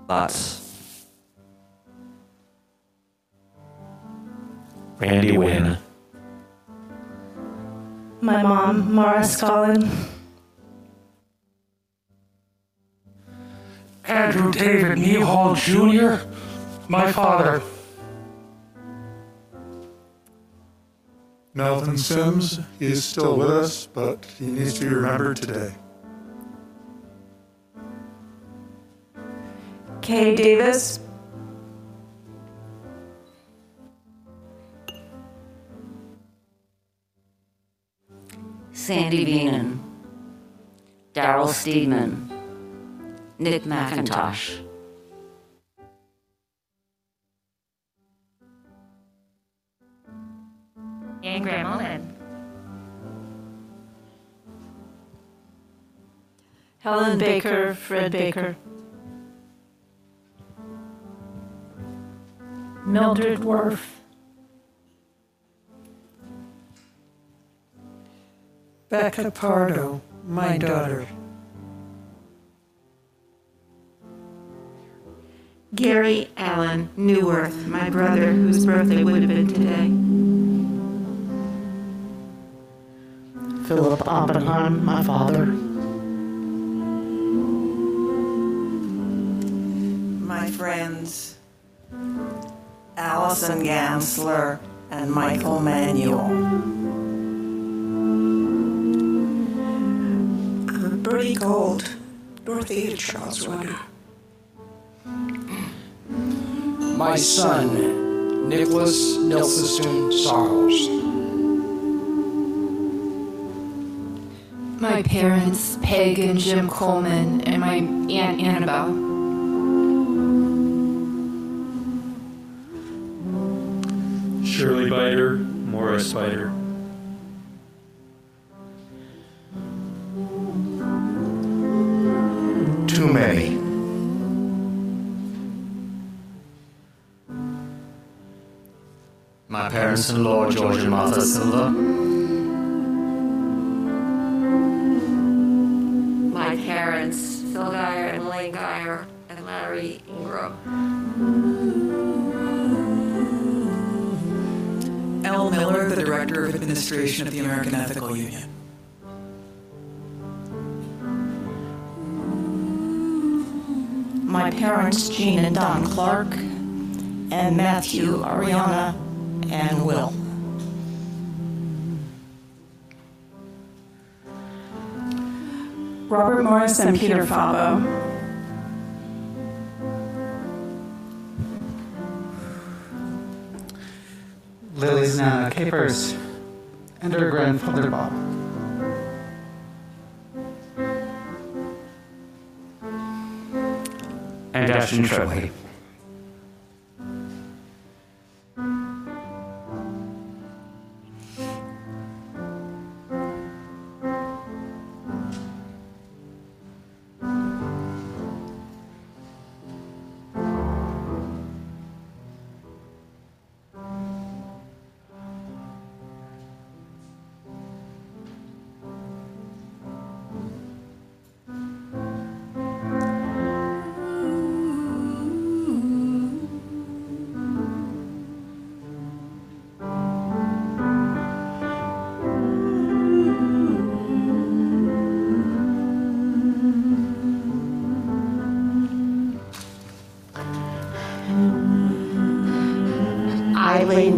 [SPEAKER 8] Lots. Randy Wynn.
[SPEAKER 6] My mom, Mara Scollin.
[SPEAKER 9] Andrew David Newhall Jr., my father.
[SPEAKER 10] Melvin Sims, he is still with us, but he needs to be remembered today.
[SPEAKER 6] Kay Davis.
[SPEAKER 3] Sandy Beenan, Daryl Steedman, Nick McIntosh.
[SPEAKER 7] Anne Graham
[SPEAKER 6] Helen Baker, Fred Baker. Mildred Worf.
[SPEAKER 11] Becca Pardo, my daughter.
[SPEAKER 5] Gary Allen Newworth, my brother, whose birthday would have been today.
[SPEAKER 11] Philip Oppenheim, my father.
[SPEAKER 12] My friends, Allison Gansler and Michael Manuel.
[SPEAKER 11] Bertie Gold, Dorothea Charles Rutter.
[SPEAKER 13] My son, Nicholas Nilsson Sarles.
[SPEAKER 5] My parents, Peg and Jim Coleman, and my Aunt Annabelle.
[SPEAKER 8] Shirley Biter, Morris Biter.
[SPEAKER 14] My parents in law, George and Martha Silva.
[SPEAKER 7] My parents, Phil Geyer and Elaine Geyer and Larry Ingram.
[SPEAKER 12] L. Miller, the Director of Administration of the American Ethical Union.
[SPEAKER 6] My parents, Jean and Don Clark, and Matthew, Ariana, and Will. Robert Morris and Peter Fabo.
[SPEAKER 11] Lily's Nana Capers, and her grandfather Bob.
[SPEAKER 8] And Ashton Treadway.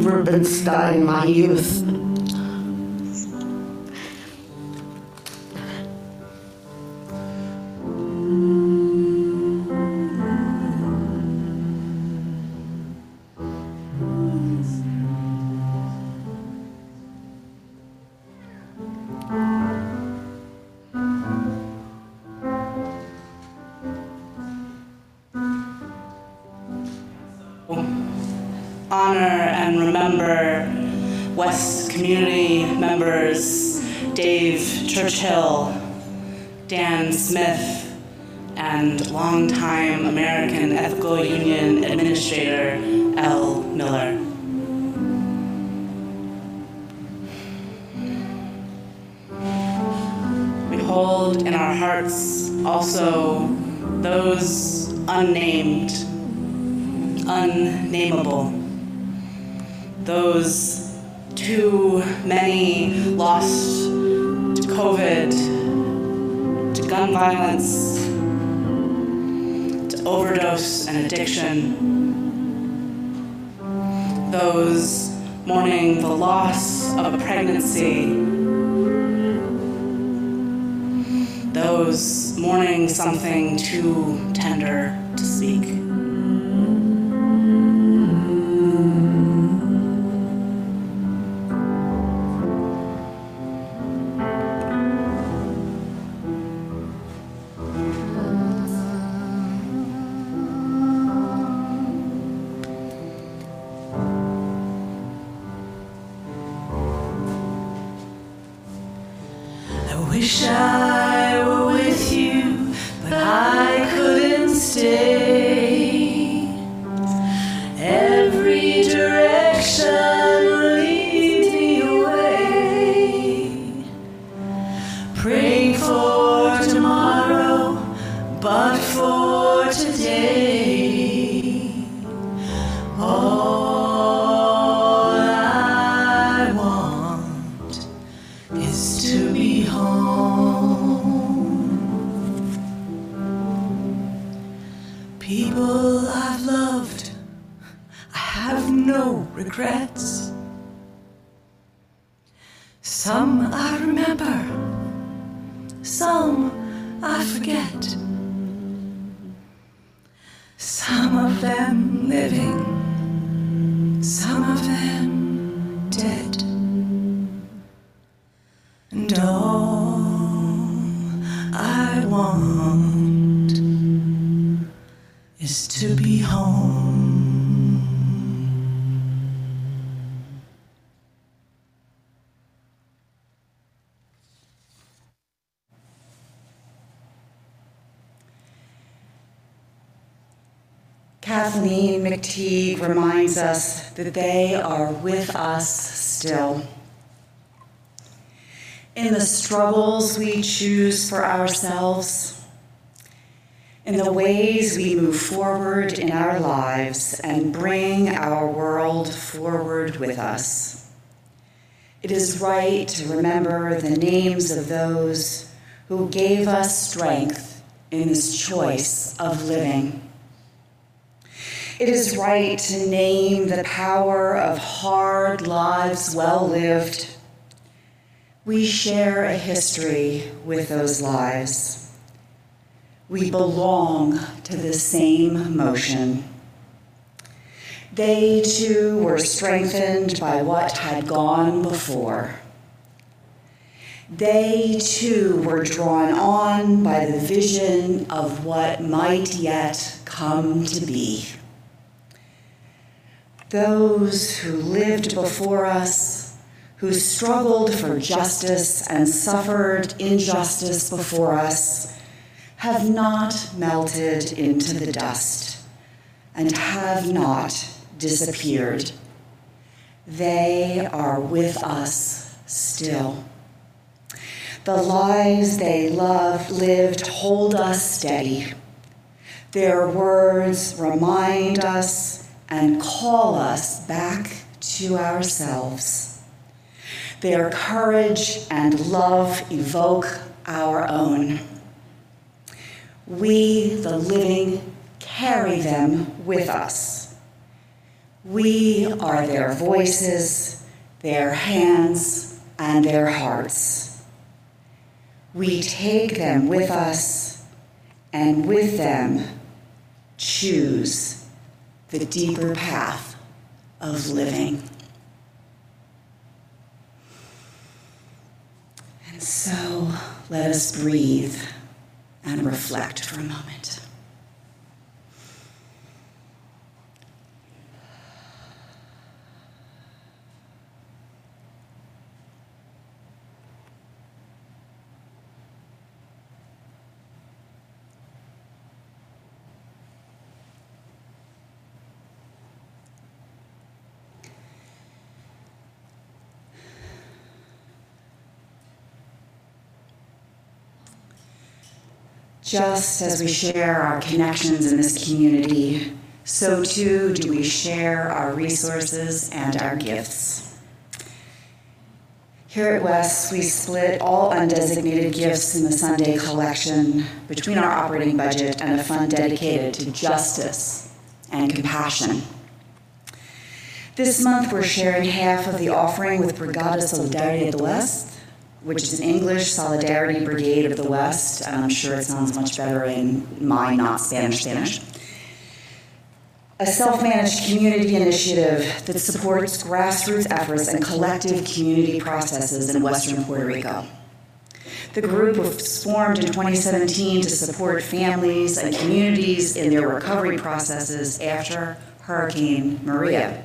[SPEAKER 5] Rubenstein, my youth.
[SPEAKER 1] McTeague reminds us that they are with us still. In the struggles we choose for ourselves, in the ways we move forward in our lives and bring our world forward with us. It is right to remember the names of those who gave us strength in this choice of living. It is right to name the power of hard lives well lived. We share a history with those lives. We belong to the same motion. They too were strengthened by what had gone before. They too were drawn on by the vision of what might yet come to be. Those who lived before us, who struggled for justice and suffered injustice before us, have not melted into the dust and have not disappeared. They are with us still. The lives they loved, lived hold us steady. Their words remind us and call us back to ourselves. Their courage and love evoke our own. We, the living, carry them with us. We are their voices, their hands, and their hearts. We take them with us, and with them choose the deeper path of living. And so let us breathe and reflect for a moment. Just as we share our connections in this community, so too do we share our resources and our gifts. Here at West, we split all undesignated gifts in the Sunday collection between our operating budget and a fund dedicated to justice and compassion. This month, we're sharing half of the offering with Brigada Solidaridad West, which is an English Solidarity Brigade of the West, and I'm sure it sounds much better in my not Spanish Spanish. A self managed community initiative that supports grassroots efforts and collective community processes in Western Puerto Rico. The group was formed in 2017 to support families and communities in their recovery processes after Hurricane Maria.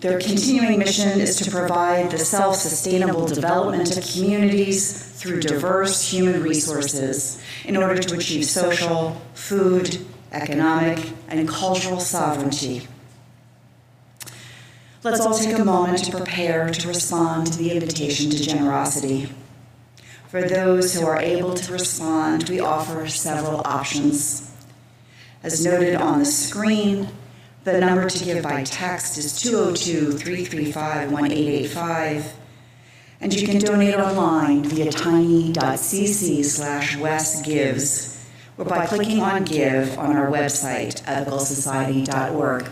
[SPEAKER 1] Their continuing mission is to provide the self sustainable development of communities through diverse human resources in order to achieve social, food, economic, and cultural sovereignty. Let's all take a moment to prepare to respond to the invitation to generosity. For those who are able to respond, we offer several options. As noted on the screen, the number to give by text is 202 335 1885. And you can donate online via tiny.cc slash westgives or by clicking on Give on our website, ethicalsociety.org.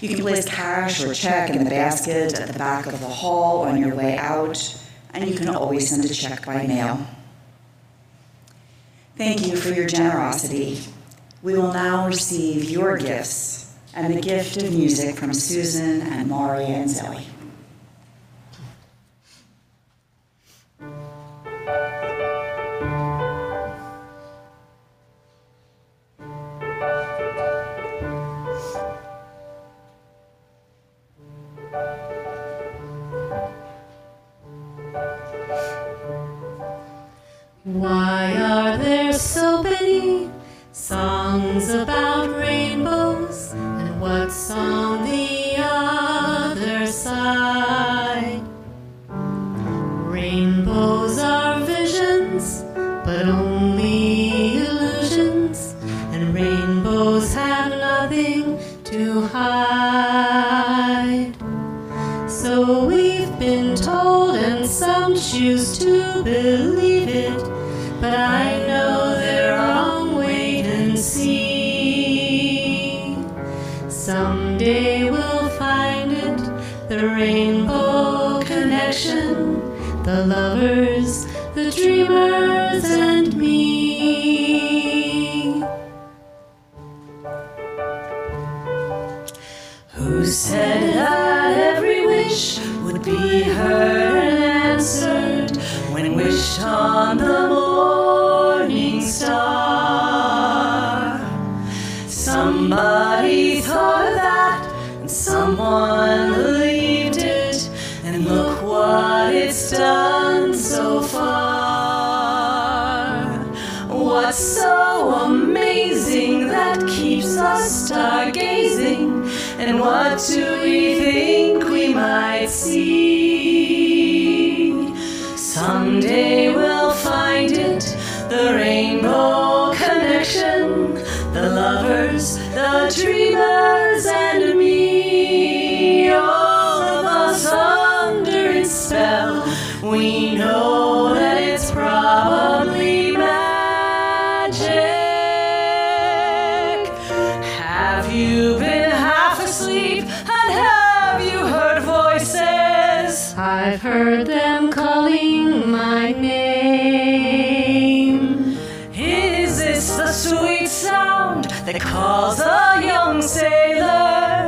[SPEAKER 1] You can place cash or check in the basket at the back of the hall on your way out, and you can always send a check by mail. Thank you for your generosity. We will now receive your gifts and the gift of music from Susan and Maria and Zoe.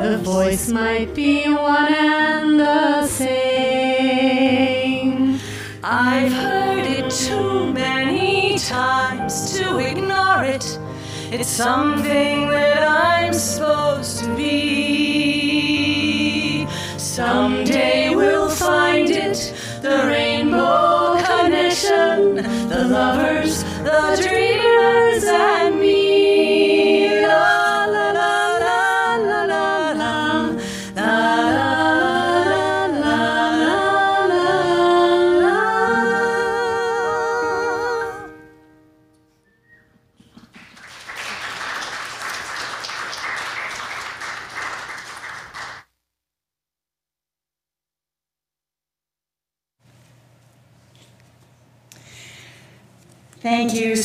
[SPEAKER 5] The
[SPEAKER 7] voice might be one and the same.
[SPEAKER 5] I've heard it too many times to ignore it. It's something that I'm supposed to be. Someday we'll find it, the rainbow connection, the lovers, the dreamers,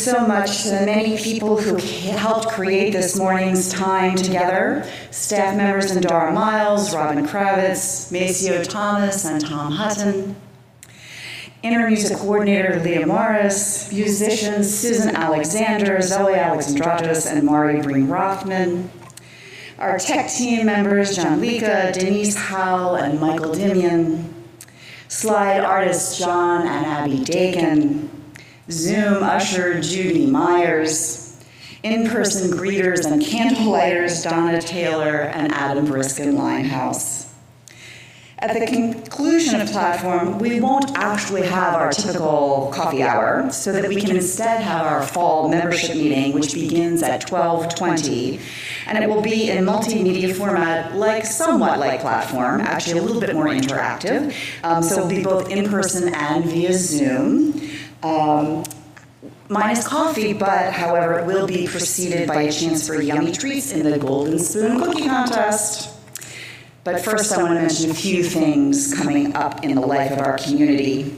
[SPEAKER 1] so much to the many people who helped create this morning's time together. Staff members Dara Miles, Robin Kravitz, Maceo Thomas, and Tom Hutton. Inner music coordinator Leah Morris, musicians Susan Alexander, Zoe Alexandratos, and Mari Breen Rothman. Our tech team members John Lika, Denise Howell, and Michael Dimian. Slide artists John and Abby Dakin. Zoom usher Judy Myers, in-person greeters and candlelighters Donna Taylor and Adam Briskin Limehouse. At the conclusion of platform, we won't actually have our typical coffee hour, so that we can instead have our fall membership meeting, which begins at 12:20, and it will be in multimedia format, like somewhat like platform, actually a little bit more interactive. Um, so it'll be both in person and via Zoom. Um, minus coffee, but however, it will be preceded by a chance for yummy treats in the Golden Spoon Cookie Contest. But first, I want to mention a few things coming up in the life of our community.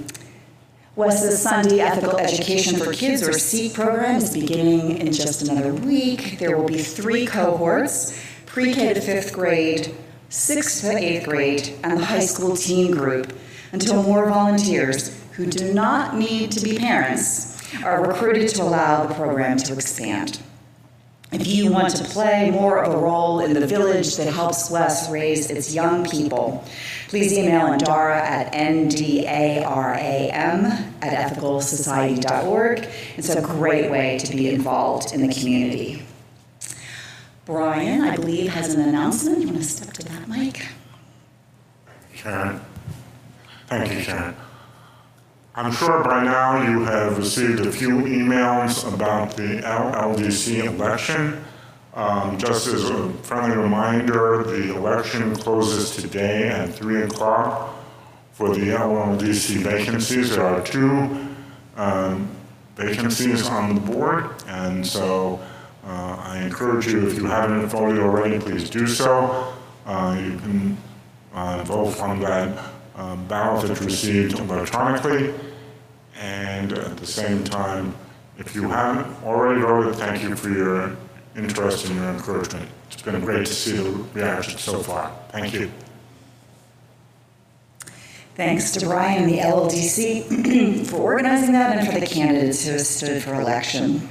[SPEAKER 1] Wes's Sunday Ethical Education for Kids, or SEEK program, is beginning in just another week. There will be three cohorts pre K to fifth grade, sixth to eighth grade, and the high school teen group until more volunteers who do not need to be parents are recruited to allow the program to expand. If you want to play more of a role in the village that helps West raise its young people, please email Andara at ndaram at ethicalsociety.org. It's a great way to be involved in the community. Brian, I believe, has an announcement. You want to step to that mic?
[SPEAKER 15] Karen. Thank you, Karen. I'm sure by now you have received a few emails about the LLDC election. Um, just as a friendly reminder, the election closes today at 3 o'clock for the LLDC vacancies. There are two um, vacancies on the board, and so uh, I encourage you, if you haven't voted already, please do so. Uh, you can uh, vote on that Um, ballot that's received electronically. And at the same time, if you haven't already voted, thank you for your interest and your encouragement. It's been great to see the reaction so far. Thank you.
[SPEAKER 1] Thanks to Brian the LLDC for organizing that and for the candidates who have stood for election.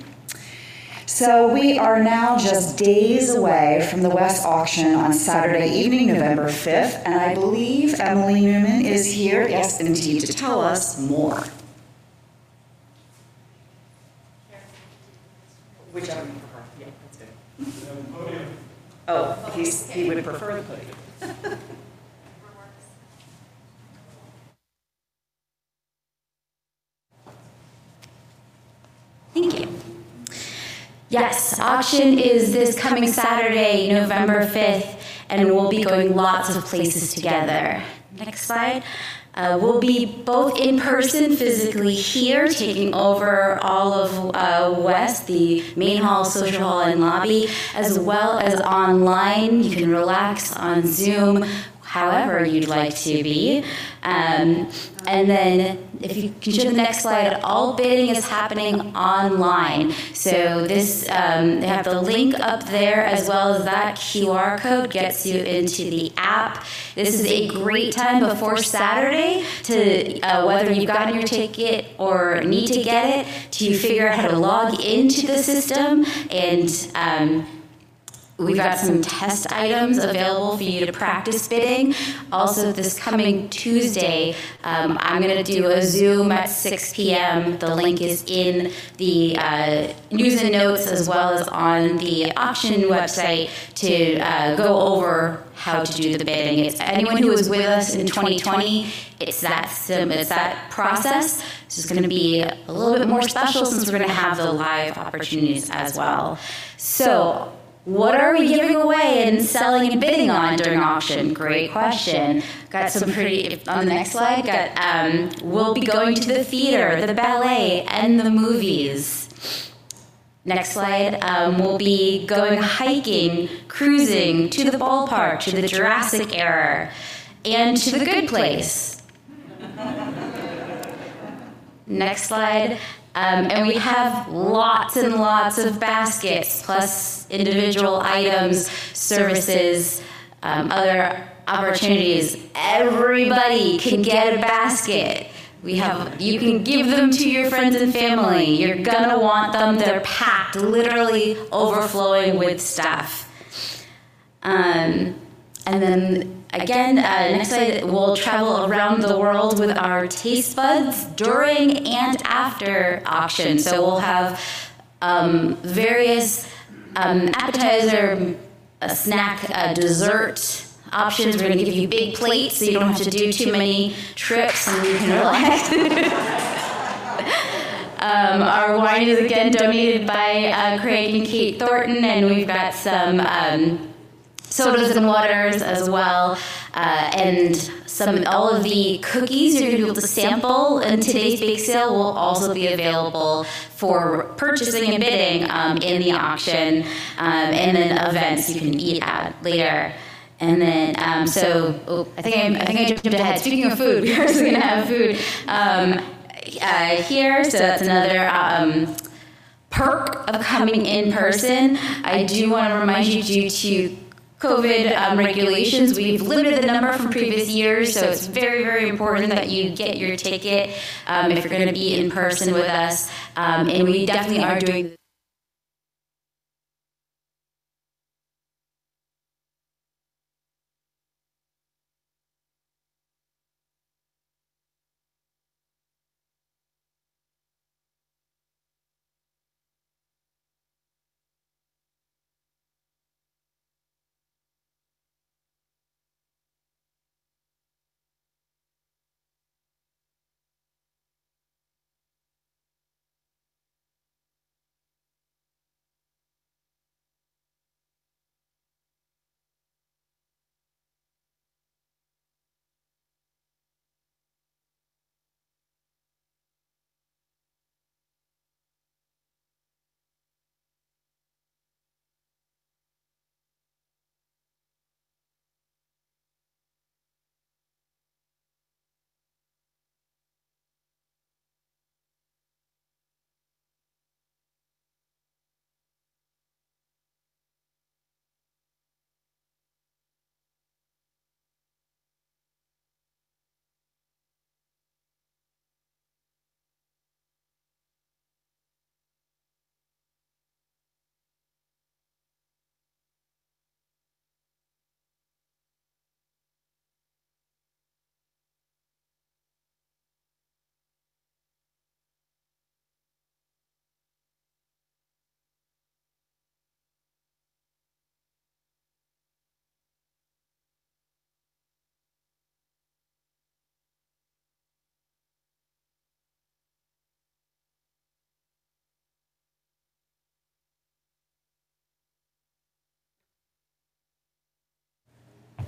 [SPEAKER 1] So we are now just days away from the West auction on Saturday evening, November 5th, and I believe Emily Newman is here, yes, indeed, to tell us more. Whichever you prefer. Yeah, that's good. Oh, he's, he would prefer the podium.
[SPEAKER 16] Thank you. Yes, auction is this coming Saturday, November 5th, and we'll be going lots of places together. Next slide. Uh, we'll be both in person physically here, taking over all of uh, West, the main hall, social hall, and lobby, as well as online. You can relax on Zoom however you'd like to be. Um, and then if you can show the next slide, all bidding is happening online. So this, um, they have the link up there as well as that QR code gets you into the app. This is a great time before Saturday to, uh, whether you've gotten your ticket or need to get it, to figure out how to log into the system and um, We've got some test items available for you to practice bidding. Also, this coming Tuesday, um, I'm going to do a Zoom at 6 p.m. The link is in the uh, news and notes as well as on the auction website to uh, go over how to do the bidding. It's anyone who was with us in 2020. It's that sim, it's that process. It's just going to be a little bit more special since we're going to have the live opportunities as well. So what are we giving away and selling and bidding on during auction? Great question. Got some pretty, on the next slide, got, um, we'll be going to the theater, the ballet, and the movies. Next slide, um, we'll be going hiking, cruising, to the ballpark, to the Jurassic era, and to the good place. Next slide, um, and we have lots and lots of baskets, plus individual items, services, um, other opportunities. Everybody can get a basket. We have, you can give them to your friends and family. You're gonna want them. They're packed, literally overflowing with stuff. Um, and then again, uh, next slide, we'll travel around the world with our taste buds during and after auction. So we'll have um, various um, appetizer, a snack, a dessert options. We're going to give you big plates so you don't have to do too many trips and you can relax. um, our wine is again donated by uh, Craig and Kate Thornton, and we've got some. Um, sodas and waters as well, uh, and some all of the cookies you're going to be able to sample in today's bake sale will also be available for purchasing and bidding um, in the auction, um, and then events you can eat at later. And then, um, so oh, I think I, I think I jumped ahead. Speaking of food, we're also going to have food um, uh, here. So that's another um, perk of coming in person. I do want to remind you, due to COVID um, regulations. We've limited the number from previous years, so it's very, very important that you get your ticket um, if you're going to be in person with us. Um, and we definitely are doing.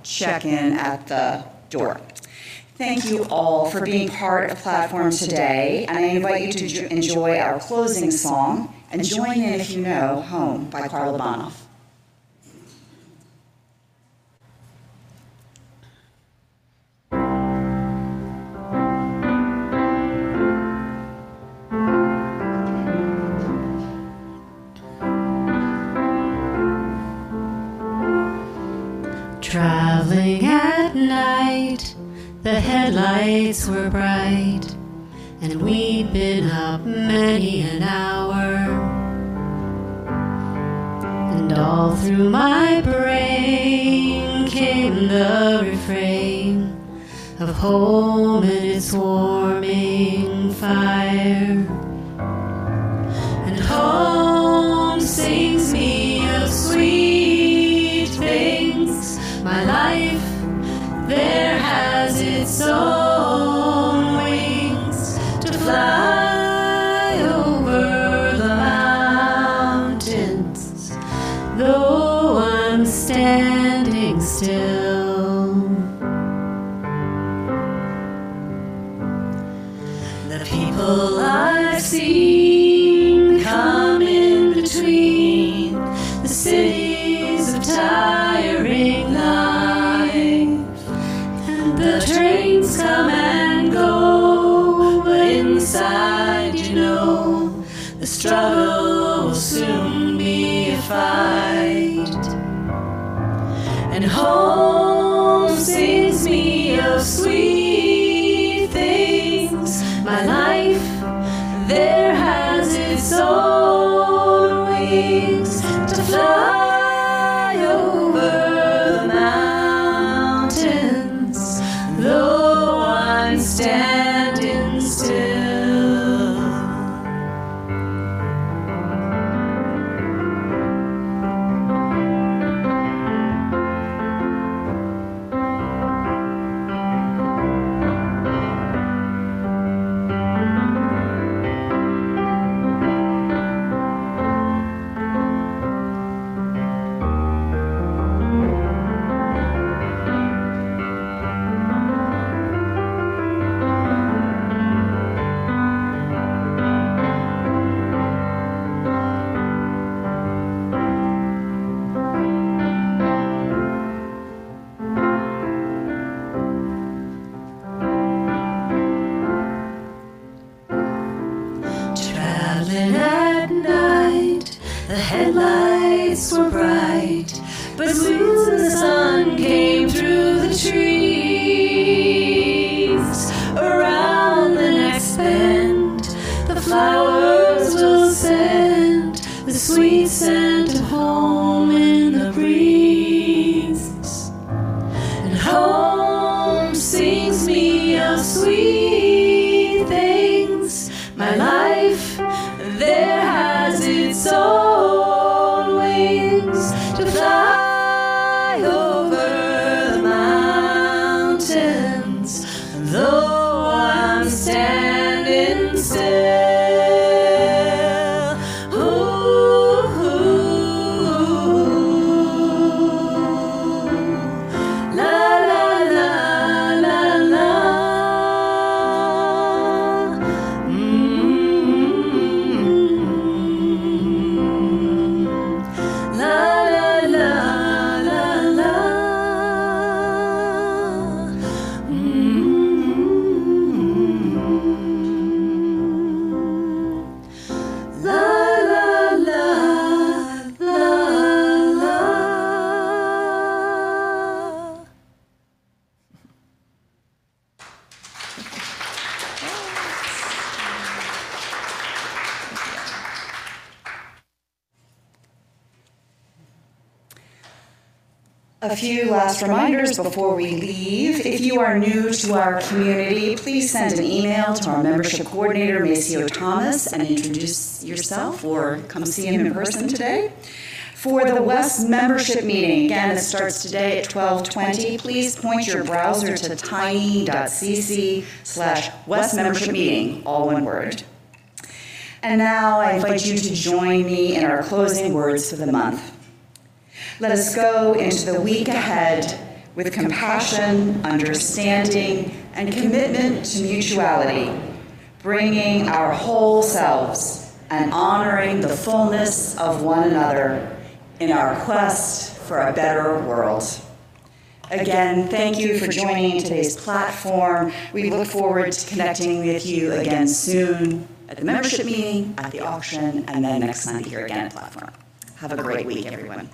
[SPEAKER 1] Check in at the door. Thank you all for being part of Platform today, and I invite you to jo- enjoy our closing song and join in if you know Home by Karla Bonoff.
[SPEAKER 5] Headlights were bright, and we'd been up many an hour. And all through my brain came the refrain of home and its warming fire. And home sings me of sweet things. My life there its own And home
[SPEAKER 1] A few last reminders before we leave. If you are new to our community, please send an email to our membership coordinator, Maceo Thomas, and introduce yourself or come see him in person today. For the West membership meeting, again, it starts today at 12:20. Please point your browser to tiny.cc slash West membership meeting, all one word. And now I invite you to join me in our closing words for the month. Let us go into the week ahead with compassion, understanding, and commitment to mutuality, bringing our whole selves and honoring the fullness of one another in our quest for a better world. Again, thank you for joining today's platform. We look forward to connecting with you again soon at the membership meeting, at the auction, and then next Sunday here again at Platform. Have a great week, everyone.